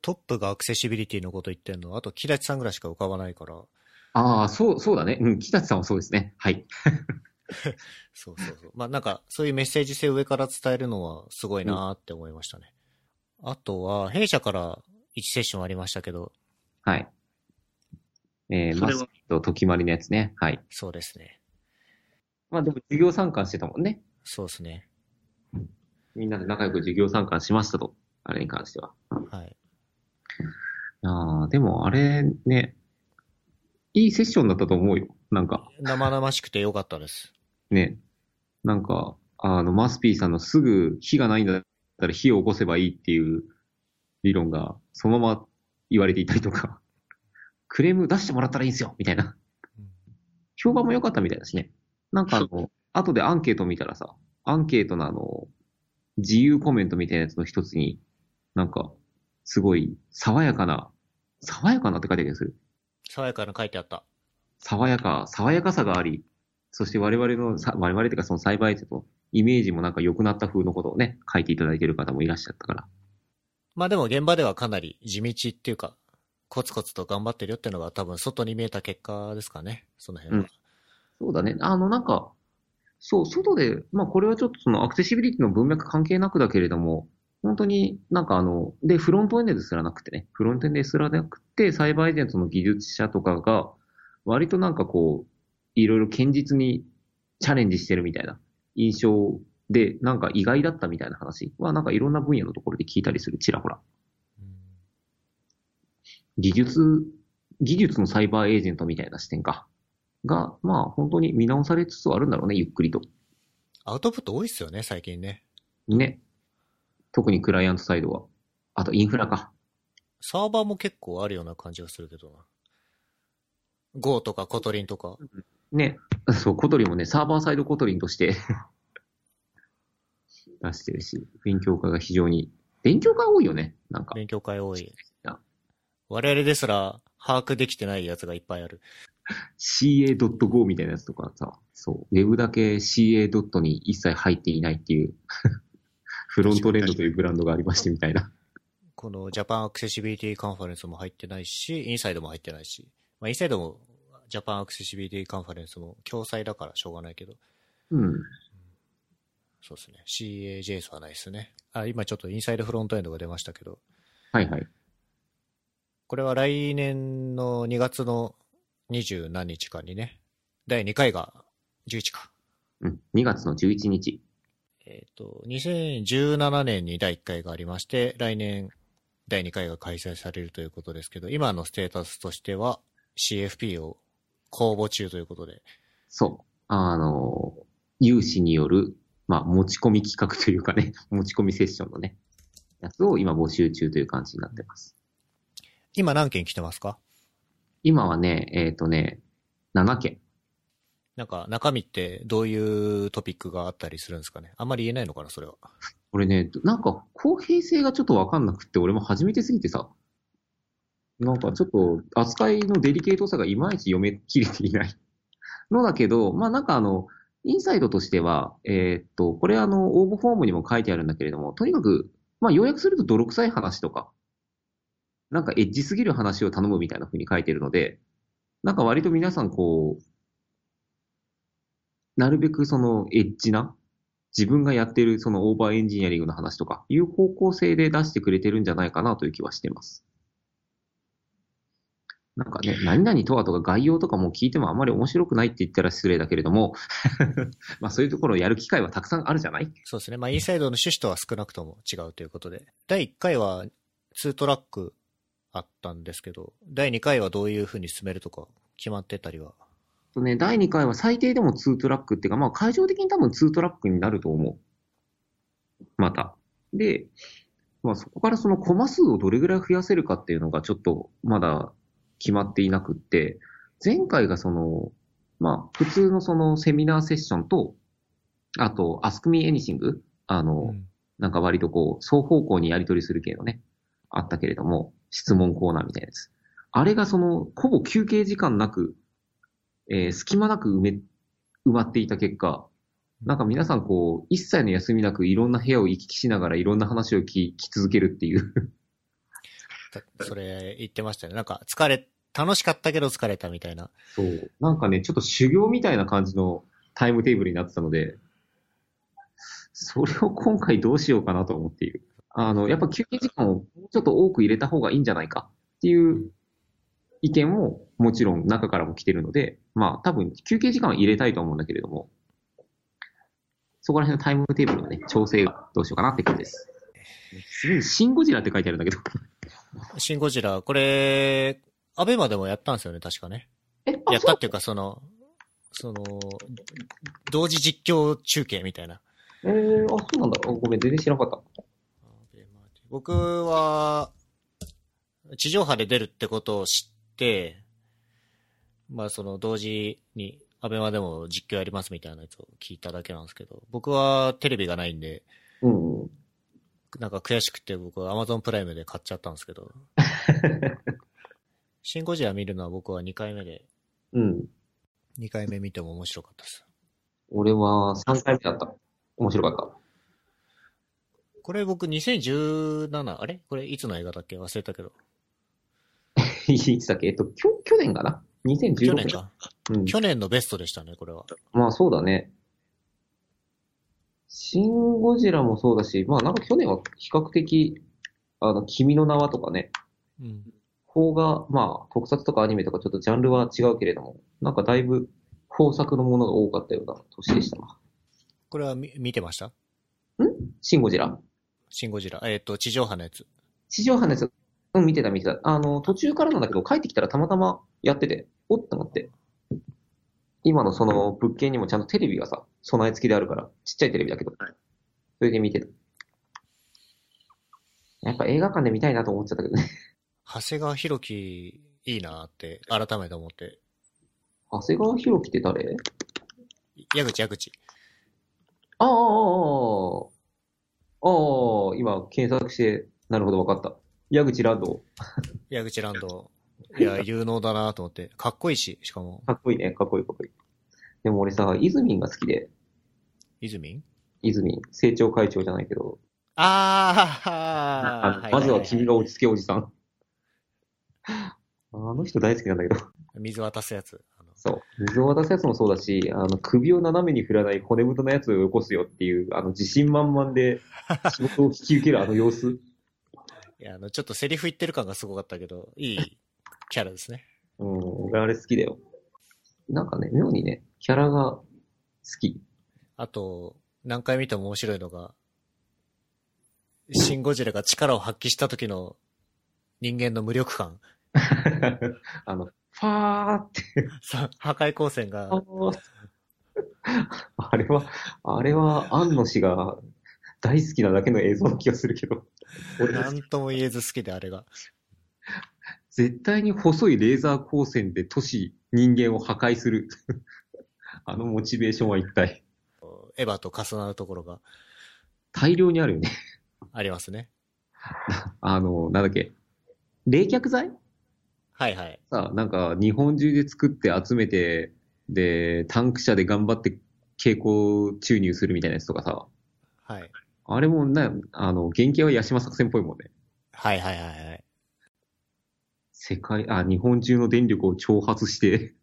トップがアクセシビリティのこと言ってんの、あと木立さんぐらいしか浮かばないから、ああ、そう、そうだね。うん、木立さんはそうですね。はい。そうそうそう。まあなんか、そういうメッセージ性を上から伝えるのはすごいなーって思いましたね。あとは、弊社から1セッションありましたけど、はい。えー、マスクと時まりのやつね。はい。そうですね。まあでも授業参観してたもんね。そうですね。みんなで仲良く授業参観しましたと。あれに関しては。はい。ああ、でもあれね、いいセッションだったと思うよ。なんか、生々しくてよかったです。ね。なんか、あの、マスピーさんのすぐ火がないんだったら火を起こせばいいっていう理論がそのまま言われていたりとか、クレーム出してもらったらいいんですよみたいな。評判も良かったみたいだしね。なんかあの、後でアンケート見たらさ、アンケートのあの、自由コメントみたいなやつの一つに、なんか、すごい、爽やかな、爽やかなって書いてある気がする。爽やかな書いてあった。爽やか、爽やかさがあり、そして我々のさ、我々というかその栽培者とイメージもなんか良くなった風のことをね、書いていただいている方もいらっしゃったから。まあでも現場ではかなり地道っていうか、コツコツと頑張ってるよっていうのが多分外に見えた結果ですかね、その辺は。そうだね。あの、なんか、そう、外で、まあこれはちょっとそのアクセシビリティの文脈関係なくだけれども、本当になんかあの、で、フロントエンドですらなくてね、フロントエンドですらなくて、サイバーエージェントの技術者とかが、割となんかこう、いろいろ堅実にチャレンジしてるみたいな印象で、なんか意外だったみたいな話は、なんかいろんな分野のところで聞いたりする、ちらほら。うん技術、技術のサイバーエージェントみたいな視点か。が、まあ本当に見直されつつあるんだろうね、ゆっくりと。アウトプット多いっすよね、最近ね。ね。特にクライアントサイドは。あとインフラか。サーバーも結構あるような感じがするけどな。Go とか Kotlin とか。ね。そう、 Kotlin もね、サーバーサイド Kotlin として出してるし、勉強会が非常に、勉強会多いよね、なんか。勉強会多いや。我々ですら把握できてないやつがいっぱいある。ca.go みたいなやつとかさ、そう、ウェブだけ ca. に一切入っていないっていう、Frontrend というブランドがありましてみたいな。この Japan Accessibility Conference も入ってないし、 Inside も入ってないし。まあ、インサイドもジャパンアクセシビリティカンファレンスも共催だからしょうがないけど。うん。そうですね。CAJS はないですね。あ、今ちょっとインサイドフロントエンドが出ましたけど。はいはい。これは来年の2月の20何日かにね、第2回が11か。うん。2月の11日。えっ、と、2017年に第1回がありまして、来年第2回が開催されるということですけど、今のステータスとしては CFP を公募中ということで、そう。あの、有志による、まあ、持ち込み企画というかね、持ち込みセッションのね、やつを今募集中という感じになってます。今何件来てますか？今はね、えっ、とね、7件。なんか中身ってどういうトピックがあったりするんですかね？あんまり言えないのかなそれは。これね、なんか公平性がちょっとわかんなくって、俺も初めてすぎてさ、なんかちょっと扱いのデリケートさがいまいち読めきれていないのだけど、まあなんかあの、インサイドとしては、えーっと、これあの、応募フォームにも書いてあるんだけれども、とにかく、まあ要約すると泥臭い話とか、なんかエッジすぎる話を頼むみたいな風に書いてるので、なんか割と皆さんこう、なるべくそのエッジな、自分がやってるそのオーバーエンジニアリングの話とかいう方向性で出してくれてるんじゃないかなという気はしてます。なんかね、何々とはとか概要とかも聞いてもあまり面白くないって言ったら失礼だけれども、まあそういうところをやる機会はたくさんあるじゃない？そうですね。まあインサイドの趣旨とは少なくとも違うということで。第1回は2トラックあったんですけど、第2回はどういう風に進めるとか決まってたりは？とね、第2回は最低でも2トラックっていうか、まあ会場的に多分2トラックになると思う。また。で、まあそこからそのコマ数をどれぐらい増やせるかっていうのがちょっとまだ決まっていなくって、前回がその、まあ普通のそのセミナーセッションと、あと Ask Me Anything、あの、うんなんか割とこう、双方向にやり取りする系のね、あったけれども、質問コーナーみたいなやつ。あれがその、ほぼ休憩時間なく、えー隙間なく埋め、埋まっていた結果、なんか皆さんこう、一切の休みなくいろんな部屋を行き来しながらいろんな話を聞き続けるっていう。だそれ言ってましたね。なんか疲れ、楽しかったけど疲れたみたいな。そう。なんかね、ちょっと修行みたいな感じのタイムテーブルになってたので、それを今回どうしようかなと思っている。あの、やっぱ休憩時間をもうちょっと多く入れた方がいいんじゃないかっていう意見ももちろん中からも来てるので、まあ多分休憩時間は入れたいと思うんだけれども、そこら辺のタイムテーブルのね、調整がどうしようかなって感じです。すぐにシンゴジラって書いてあるんだけど。シン・ゴジラ、これ、アベマでもやったんですよね、確かね。え、あやったっていうか、その、その、同時実況中継みたいな。えー、あ、そうなんだ。あごめん、全然知らなかった。僕は、地上波で出るってことを知って、まあその同時に、アベマでも実況やりますみたいなやつを聞いただけなんですけど、僕はテレビがないんで、うんうん。なんか悔しくて僕は Amazon プライムで買っちゃったんですけど、シン・ゴジラ見るのは僕は2回目で、うん。2回目見ても面白かったです。俺は3回目だった。面白かった。これ僕2017、あれ？これいつの映画だっけ？忘れたけど。いつだっけ？えっと、きょ去年かな ?2016 年？去年か。うん。去年のベストでしたね、これは。まあそうだね。シン・ゴジラもそうだし、まあなんか去年は比較的、あの、君の名はとかね、うん。邦画、まあ特撮とかアニメとかちょっとジャンルは違うけれども、なんかだいぶ豊作のものが多かったような年でしたな。これは見見てました？シン・ゴジラシン・ゴジラ。えっ、と、地上波のやつ。地上波のやつ、うん、見てた見てた。あの、途中からなんだけど、帰ってきたらたまたまやってて、おっと思って。今のその物件にもちゃんとテレビがさ、備え付きであるから、ちっちゃいテレビだけど、それで見てた。やっぱ映画館で見たいなと思っちゃったけどね。長谷川博己、いいなって、改めて思って。長谷川博己って誰？矢口、矢口。ああ、ああ、ああ、ああ、今検索して、なるほど分かった。矢口ランド、矢口ランド。いや、有能だなと思って。かっこいいし、しかも。かっこいいね、かっこいいかっこいい。でも俺さ、イズミンが好きで、イズミンイズミン、政調会長じゃないけど、ああまずは君が落ち着けおじさん。あの人大好きなんだけど。水渡すやつ。そう。水を渡すやつもそうだし、あの、首を斜めに振らない骨太なやつを起こすよっていう、あの、自信満々で 仕事を引き受けるあの様子。いや、あの、ちょっとセリフ言ってる感がすごかったけど、いいキャラですね。うん、俺あれ好きだよ。なんかね、妙にね、キャラが好き。あと、何回見ても面白いのが、シン・ゴジラが力を発揮した時の人間の無力感。あの、ファーって、さ破壊光線あが、ーあれは、あれは、安野氏が大好きなだけの映像の気がするけど。俺なんとも言えず好きであれが。絶対に細いレーザー光線で都市、人間を破壊する。あのモチベーションは一体、エヴァと重なるところが大量にあるよね。ありますね。あの、なんだっけ。冷却剤はいはい。さ、なんか日本中で作って集めて、で、タンク車で頑張って蛍光注入するみたいなやつとかさ、はい。あれもな、あの、原型は八島作戦っぽいもんね。はいはいはいはい。世界、あ、日本中の電力を挑発して、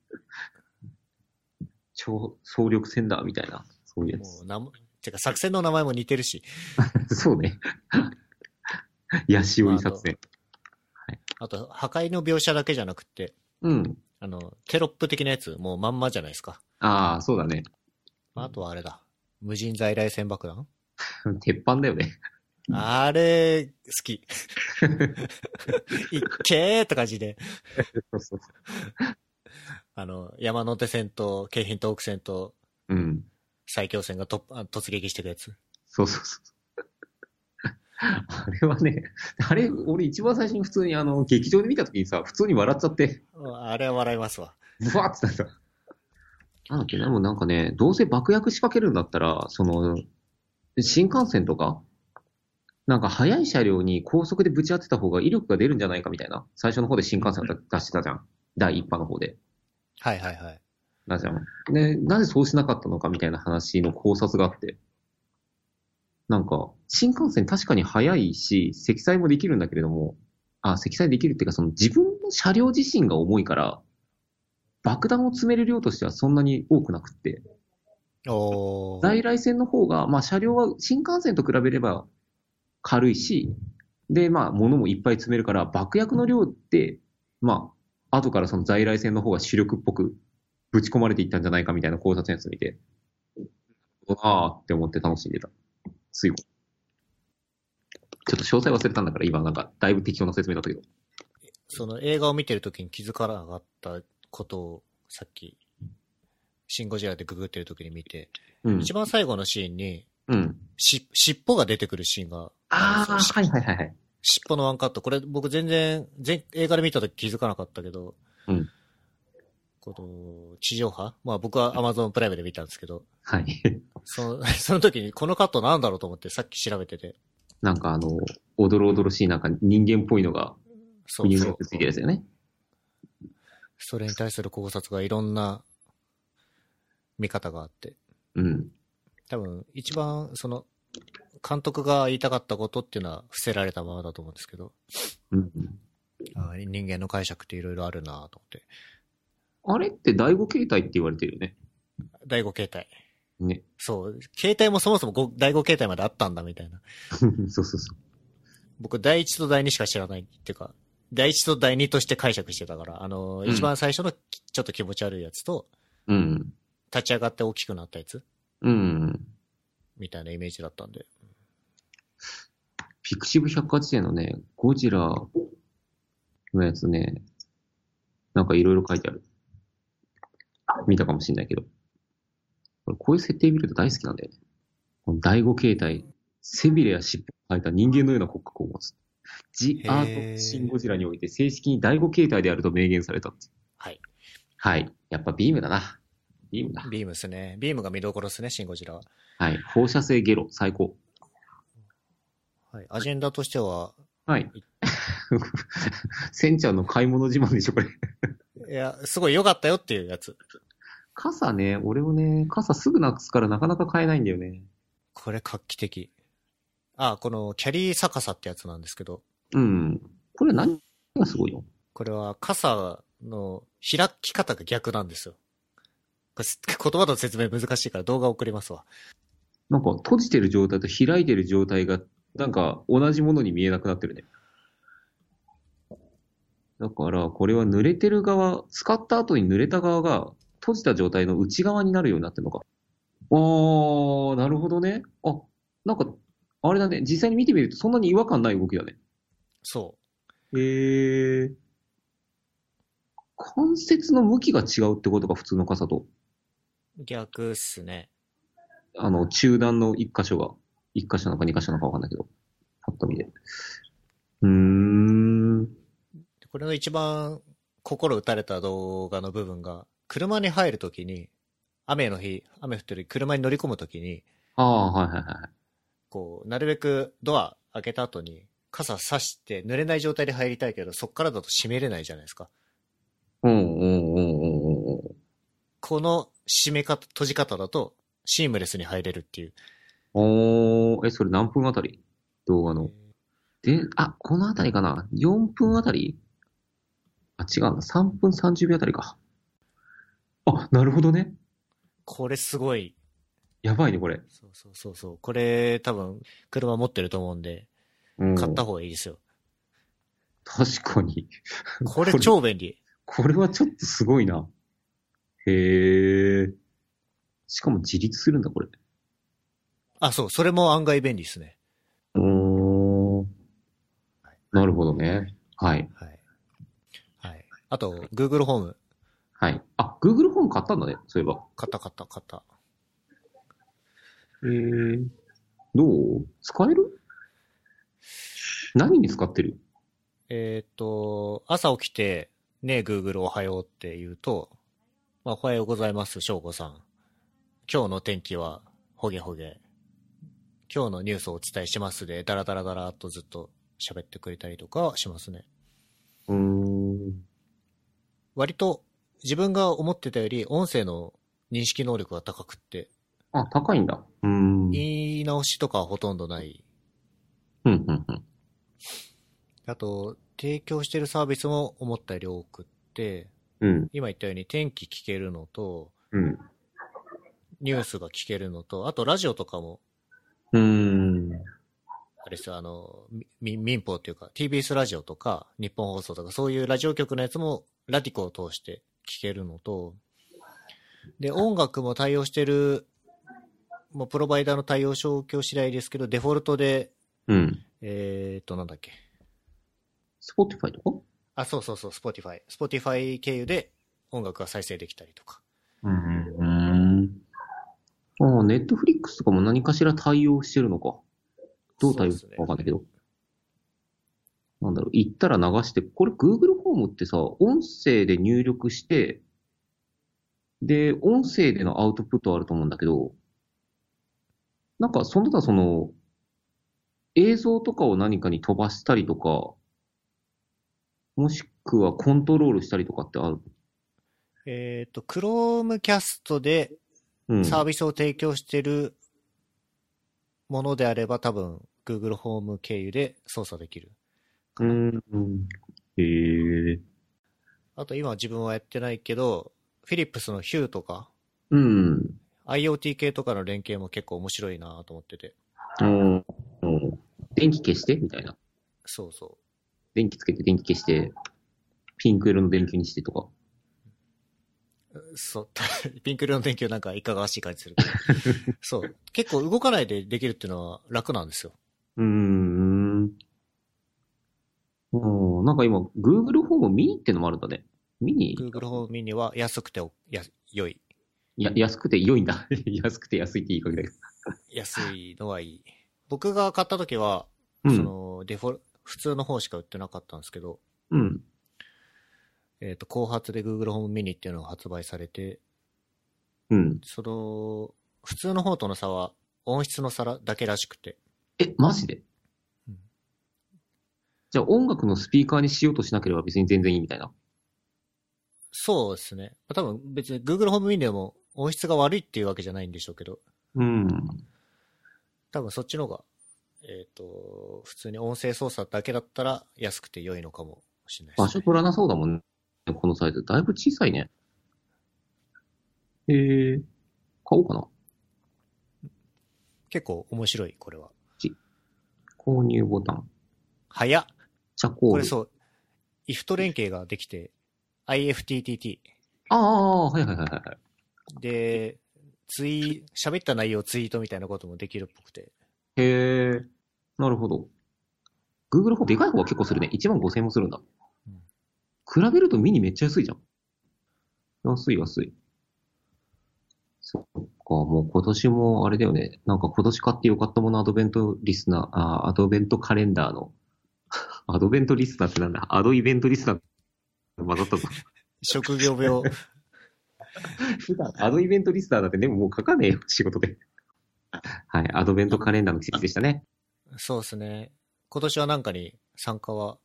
超、総力戦だ、みたいな、そういうやつ。もうなも、てか作戦の名前も似てるし、そうね。ヤシオリ作戦。あと破壊の描写だけじゃなくて、うん。あの、テロップ的なやつ、もうまんまじゃないですか。ああ、そうだね。あとはあれだ。無人在来線爆弾？鉄板だよね。あれ、好き。いっけーって感じで、そうそうあの、山手線と京浜東北線とうん。埼京線がとあ突撃してるやつ。そうそうそう。あれはね、あれ、俺一番最初に普通にあの、劇場で見た時にさ、普通に笑っちゃって、あれは笑いますわ。ブワーってなった。なんだっけな、もうなんかね、どうせ爆薬仕掛けるんだったら、その、新幹線とか、なんか速い車両に高速でぶち当てた方が威力が出るんじゃないかみたいな。最初の方で新幹線を出してたじゃん。第一波の方で。はいはいはい。なじゃん。で、なぜそうしなかったのかみたいな話の考察があって。なんか、新幹線確かに速いし、積載もできるんだけれども、あ、積載できるっていうか、その自分の車両自身が重いから、爆弾を積める量としてはそんなに多くなくって。在来線の方が、まあ車両は新幹線と比べれば軽いし、で、まあ物もいっぱい積めるから、爆薬の量って、まあ、後からその在来線の方が主力っぽくぶち込まれていったんじゃないかみたいな考察のやつ見て、ああって思って楽しんでた。ついこちょっと詳細忘れたんだから、今なんかだいぶ適当な説明だったけど。その映画を見てるときに気づかなかったことをさっき、シン・ゴジラでググってるときに見て、うん。一番最後のシーンに、うん。し、尻尾が出てくるシーンがああ、るんですよはいはいはいはい。尻尾のワンカット。これ僕全然、全映画で見たとき気づかなかったけど、うんこの、地上波？まあ僕は Amazon プライムで見たんですけど、はい。その、その時にこのカットなんだろうと思ってさっき調べてて、なんかあの、おどろおどろしいなんか人間っぽいのが、そうそう国によってついてるやつよね。それに対する考察がいろんな見方があって、うん。多分一番その、監督が言いたかったことっていうのは伏せられたままだと思うんですけど、うん。あ人間の解釈っていろいろあるなと思って。あれって第五形態って言われてるよね。第5形態。ね。そう。形態もそもそもご第5形態まであったんだみたいな。そうそうそう。僕、第1と第2しか知らないっていうか、第1と第2として解釈してたから、あの、うん一番最初のきちょっと気持ち悪いやつと、うん。立ち上がって大きくなったやつうん。みたいなイメージだったんで。ピクシブ百科事典のね、ゴジラのやつね、なんかいろいろ書いてある。見たかもしんないけど。俺こういう設定見ると大好きなんだよね。この第五形態、背びれや尻尾を生えた人間のような骨格を持つ。ジ・アート・シン・ゴジラにおいて正式に第五形態であると明言された。はい。はい。やっぱビームだな。ビームだ。ビームですね。ビームが見どころですね、シン・ゴジラは。はい。放射性ゲロ、最高。はい。アジェンダとしては、はい。センちゃんの買い物自慢でしょ、これ。いや、すごい良かったよっていうやつ。傘ね、俺もね、傘すぐなくすからなかなか買えないんだよね。これ画期的。あ、このキャリー逆さってやつなんですけど、うん。これ何がすごいの？これは傘の開き方が逆なんですよ。こ言葉と説明難しいから動画送りますわ。なんか閉じてる状態と開いてる状態が、なんか同じものに見えなくなってるね。だから、これは濡れてる側、使った後に濡れた側が閉じた状態の内側になるようになってるのか。あー、なるほどね。あ、なんか、あれだね。実際に見てみるとそんなに違和感ない動きだね。そへえ。関節の向きが違うってことか、普通の傘と。う。逆っすね。あの、中段の一箇所が、一箇所なのか二箇所なのかわかんないけど、パッと見で。うーん。これの一番心打たれた動画の部分が、車に入るときに、雨の日、雨降ってる車に乗り込むときに、ああ、はいはいはい。こう、なるべくドア開けた後に、傘差して濡れない状態で入りたいけど、そっからだと閉めれないじゃないですか。うんうんうんうんうんうん。この閉め方、閉じ方だと、シームレスに入れるっていう。おー、え、それ何分あたり？動画の。で、あ、このあたりかな ?4 分あたり？あ、違うな。3分30秒あたりか。あ、なるほどね。これすごい。やばいね、これ。そうそうそうそう。これ多分、車持ってると思うんで、うん、買った方がいいですよ。確かに。これ超便利。これはちょっとすごいな。へえ。しかも自立するんだ、これ。あ、そう、それも案外便利ですね。うーん。なるほどね。はい。はい。はい。あと、Google ホーム。はい。あ、Google ホーム買ったんだね、そういえば。買った買った買った。へえ。どう？使える？何に使ってる？えっ、と、朝起きて、ねえ Google おはようって言うと、まあ、おはようございます、翔吾さん。今日の天気は、ほげほげ。今日のニュースをお伝えしますで、ダラダラダラっとずっと喋ってくれたりとかしますね。うーん。割と自分が思ってたより音声の認識能力が高くって、あ、高いんだ。うーん。言い直しとかはほとんどない。うん、うん、うん。あと、提供してるサービスも思ったより多くって、うん、今言ったように天気聞けるのと、うん。ニュースが聞けるのと、あとラジオとかも、うーん。あれですよ、あの、み民放っていうか、TBS ラジオとか、日本放送とか、そういうラジオ局のやつも、ラディコを通して聞けるのと、で、音楽も対応してる、もうプロバイダーの対応状況次第ですけど、デフォルトで、うん。えーっと、なんだっけ。Spotify とか？あ、そうそうそう、Spotify。Spotify 経由で音楽が再生できたりとか。うん。うん。ああ、Netflix とかも何かしら対応してるのか。どう対応するかわかんないけど。なんだろう、行ったら流して、これ Google ホームってさ、音声で入力して、で、音声でのアウトプットあると思うんだけど、なんか、その他その、映像とかを何かに飛ばしたりとか、もしくはコントロールしたりとかってある？えーっと、Chromecast でうん。サービスを提供してるものであれば多分 Google ホーム経由で操作できる。うん。うんへえ。あと今自分はやってないけど、フィリップスのヒューとか、うん。IoT 系とかの連携も結構面白いなと思ってて。うん。うん電気消してみたいな。そうそ電気つけて電気消して、ピンク色の電球にしてとか。う。そう、ピンク色の電球なんかいかがわしい感じするけど。そう。結構動かないでできるっていうのは楽なんですよ。うーん。うん。なんか今、Google ホームミニってのもあるんだね。ミニ？Google ホームミニは安くておや良い。や、安くて良いんだ。安くて安いって言いかけだけど。安いのはいい。僕が買った時は、そうん。の、デフォル、普通の方しか売ってなかったんですけど、うん。えっ、と、後発で Google ホームミニっていうのが発売されて、うん。その、普通の方との差は音質の差らだけらしくて、え、マジで？うんじゃあ音楽のスピーカーにしようとしなければ別に全然いいみたいな？そうですね。多分別に Google ホームミニでも音質が悪いっていうわけじゃないんでしょうけど、うん。多分そっちの方が、えっ、と、普通に音声操作だけだったら安くて良いのかもしれないです、ね。場所取らなそうだもんね。このサイズ。だいぶ小さいね。えー、買おうかな。結構面白い、これは。購入ボタン。早っチャコール。これそう、IF と連携ができて、IFTTT。ああ、はいはいはいはい。で、ツイ、喋った内容をツイートみたいなこともできるっぽくて。へえ、なるほど。Google フォームでかい方は結構するね。1万5000円もするんだ。うん比べるとミニめっちゃ安いじゃん。安い安い。そっか、もう今年もあれだよね。なんか今年買ってよかったものアドベントリスナー、あーアドベントカレンダーの、アドベントリスナーってなんだ？アドイベントリスナー混ざったぞ。職業病。普段アドイベントリスナーだってでももう書かねえよ、仕事で。はい、アドベントカレンダーの季節でしたね。そうですね。今年はなんかに参加は、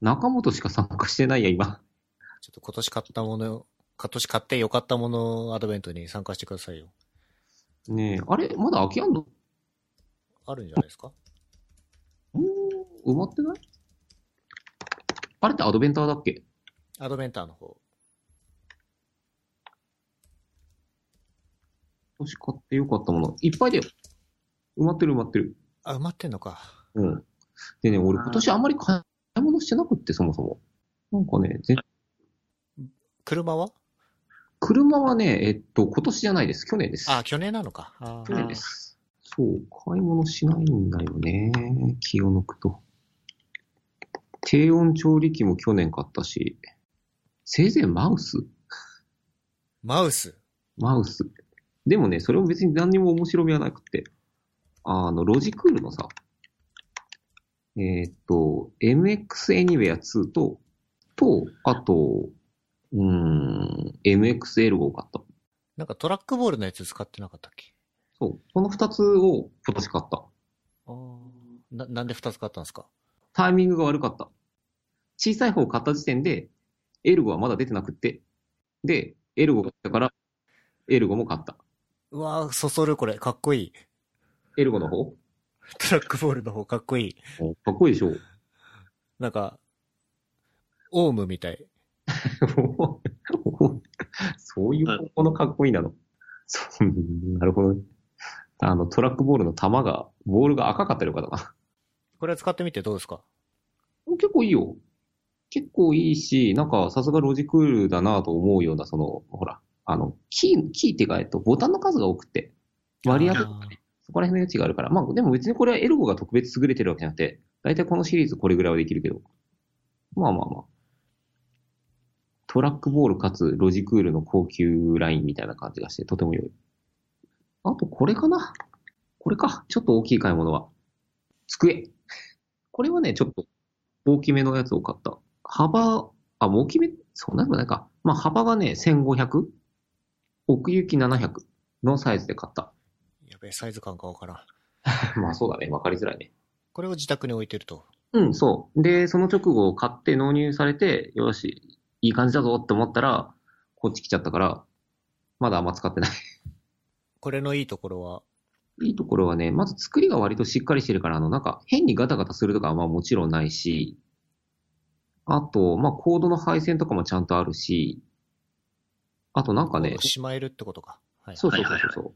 中本しか参加してないや、今。ちょっと今年買ったもの、今年買ってよかったものアドベントに参加してくださいよ。ねえ、あれまだ空きあんの？あるんじゃないですか？うーん、埋まってない？あれってアドベンターだっけ？アドベンターの方。今年買ってよかったもの。いっぱいだよ。埋まってる埋まってる。あ、埋まってんのか。うん。でね、俺今年あんまり買い物してなくって、そもそも。なんかね、ぜ車は？車はね、えっと、今年じゃないです。去年です。あ、去年なのか。あ去年です。そう、買い物しないんだよね。気を抜くと。低温調理器も去年買ったし、せいぜいマウスマウス？マウス。でもね、それも別に何にも面白みはなくて、あの、ロジクールのさ、えーっと、MX Anywhere 2と、と、あと、うーん、MXL を買った。なんかトラックボールのやつ使ってなかったっけ？そう。この二つを今年買った。あーな、なんで二つ買ったんですか？タイミングが悪かった。小さい方を買った時点で、エルゴはまだ出てなくって。で、エルゴが来たから、エルゴも買った。うわー、そそるこれ。かっこいい。エルゴの方？トラックボールの方かっこいい。かっこいいでしょなんか、オウムみたい。そういう方向のかっこいいなの。そう、なるほどね。あの、トラックボールの球が、ボールが赤かったりよかったな。これ使ってみてどうですか？結構いいよ。結構いいし、なんかさすがロジクールだなと思うような、その、ほら、あの、キー、キーっていうか、えっと、ボタンの数が多くて、割り当てそこら辺の余地があるから。まあ、でも別にこれはエルゴが特別優れてるわけじゃなくて、だいたいこのシリーズこれぐらいはできるけど。まあまあまあ。トラックボールかつロジクールの高級ラインみたいな感じがして、とても良い。あと、これかな？これか。ちょっと大きい買い物は。机。これはね、ちょっと大きめのやつを買った。幅、あ、大きめ、そんなでもないか。まあ、幅がね、1500? 奥行き700のサイズで買った。やべえ、サイズ感がわからん。まあ、そうだね。わかりづらいね。これを自宅に置いてると。うん、そう。で、その直後買って納入されて、よし、いい感じだぞって思ったら、こっち来ちゃったから、まだあんま使ってない。これのいいところは、いいところはね、まず作りが割としっかりしてるから、あの、なんか変にガタガタするとかはまあもちろんないし、あと、まあ、コードの配線とかもちゃんとあるし、あとなんかね、しまえるってことか。はい。そうそうそうそうそう。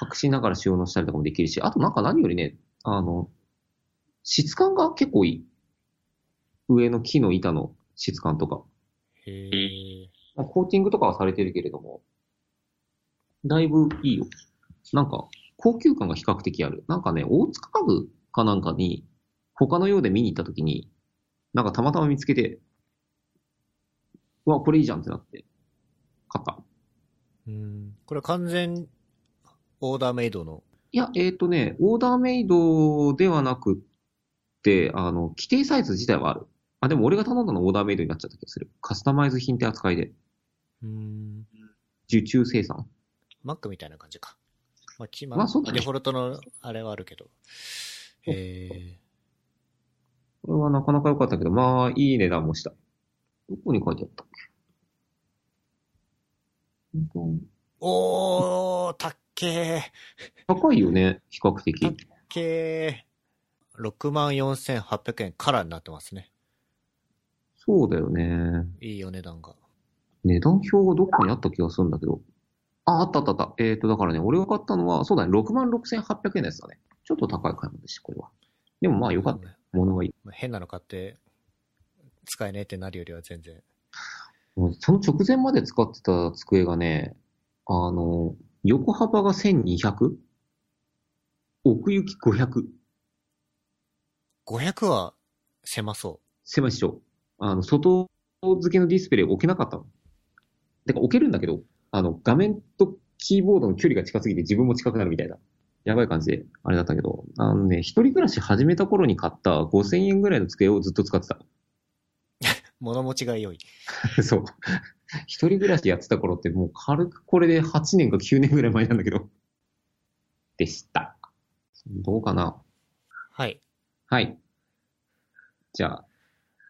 隠しながら収納したりとかもできるし、あとなんか何よりね、あの、質感が結構いい。上の木の板の質感とか。へえ。まあ、コーティングとかはされてるけれども、だいぶいいよ。なんか、高級感が比較的ある。なんかね、大塚家具かなんかに、他のようで見に行った時に、なんかたまたま見つけて、うわ、これいいじゃんってなって、買った。うん。これ完全オーダーメイドの。いや、えっ、とね、オーダーメイドではなくって、あの、規定サイズ自体はある。あ、でも俺が頼んだのオーダーメイドになっちゃった気がする。カスタマイズ品って扱いで。うん。受注生産。マックみたいな感じか。まあ、きまあそうだねデフォルトのあれはあるけど。へえ。これはなかなか良かったけど、まあ、いい値段もした。どこに書いてあったっけ？うんおー、たっけー。高いよね、比較的。たっけー。64,800円からになってますね。そうだよね。いいお値段が。値段表がどっかにあった気がするんだけど。あ、あったあったあった。えっ、と、だからね、俺が買ったのは、そうだね、66,800円のやつだね。ちょっと高い買い物でした、これは。でもまあ良かった。物がいい。まあ変なの買って、使えねえってなるよりは全然。その直前まで使ってた机がね、あの、横幅が 1200? 奥行き500。500は狭そ狭いっしょ。あの、外付けのディスプレイ置けなかったの。てか置けるんだけど、あの、画面とキーボードの距離が近すぎて自分も近くなるみたいな。やばい感じで、あれだったけど、あのね、一人暮らし始めた頃に買った5000円ぐらいの机をずっと使ってた。う。物持ちが良い。そう。一人暮らしやってた頃ってもう軽くこれで8年か9年ぐらい前なんだけど。でした。どうかな？はい。はい。じゃあ、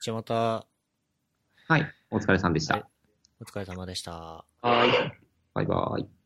じゃあまた、はい。お疲れさんでした。はいお疲れ様でした。はい。バイバイ。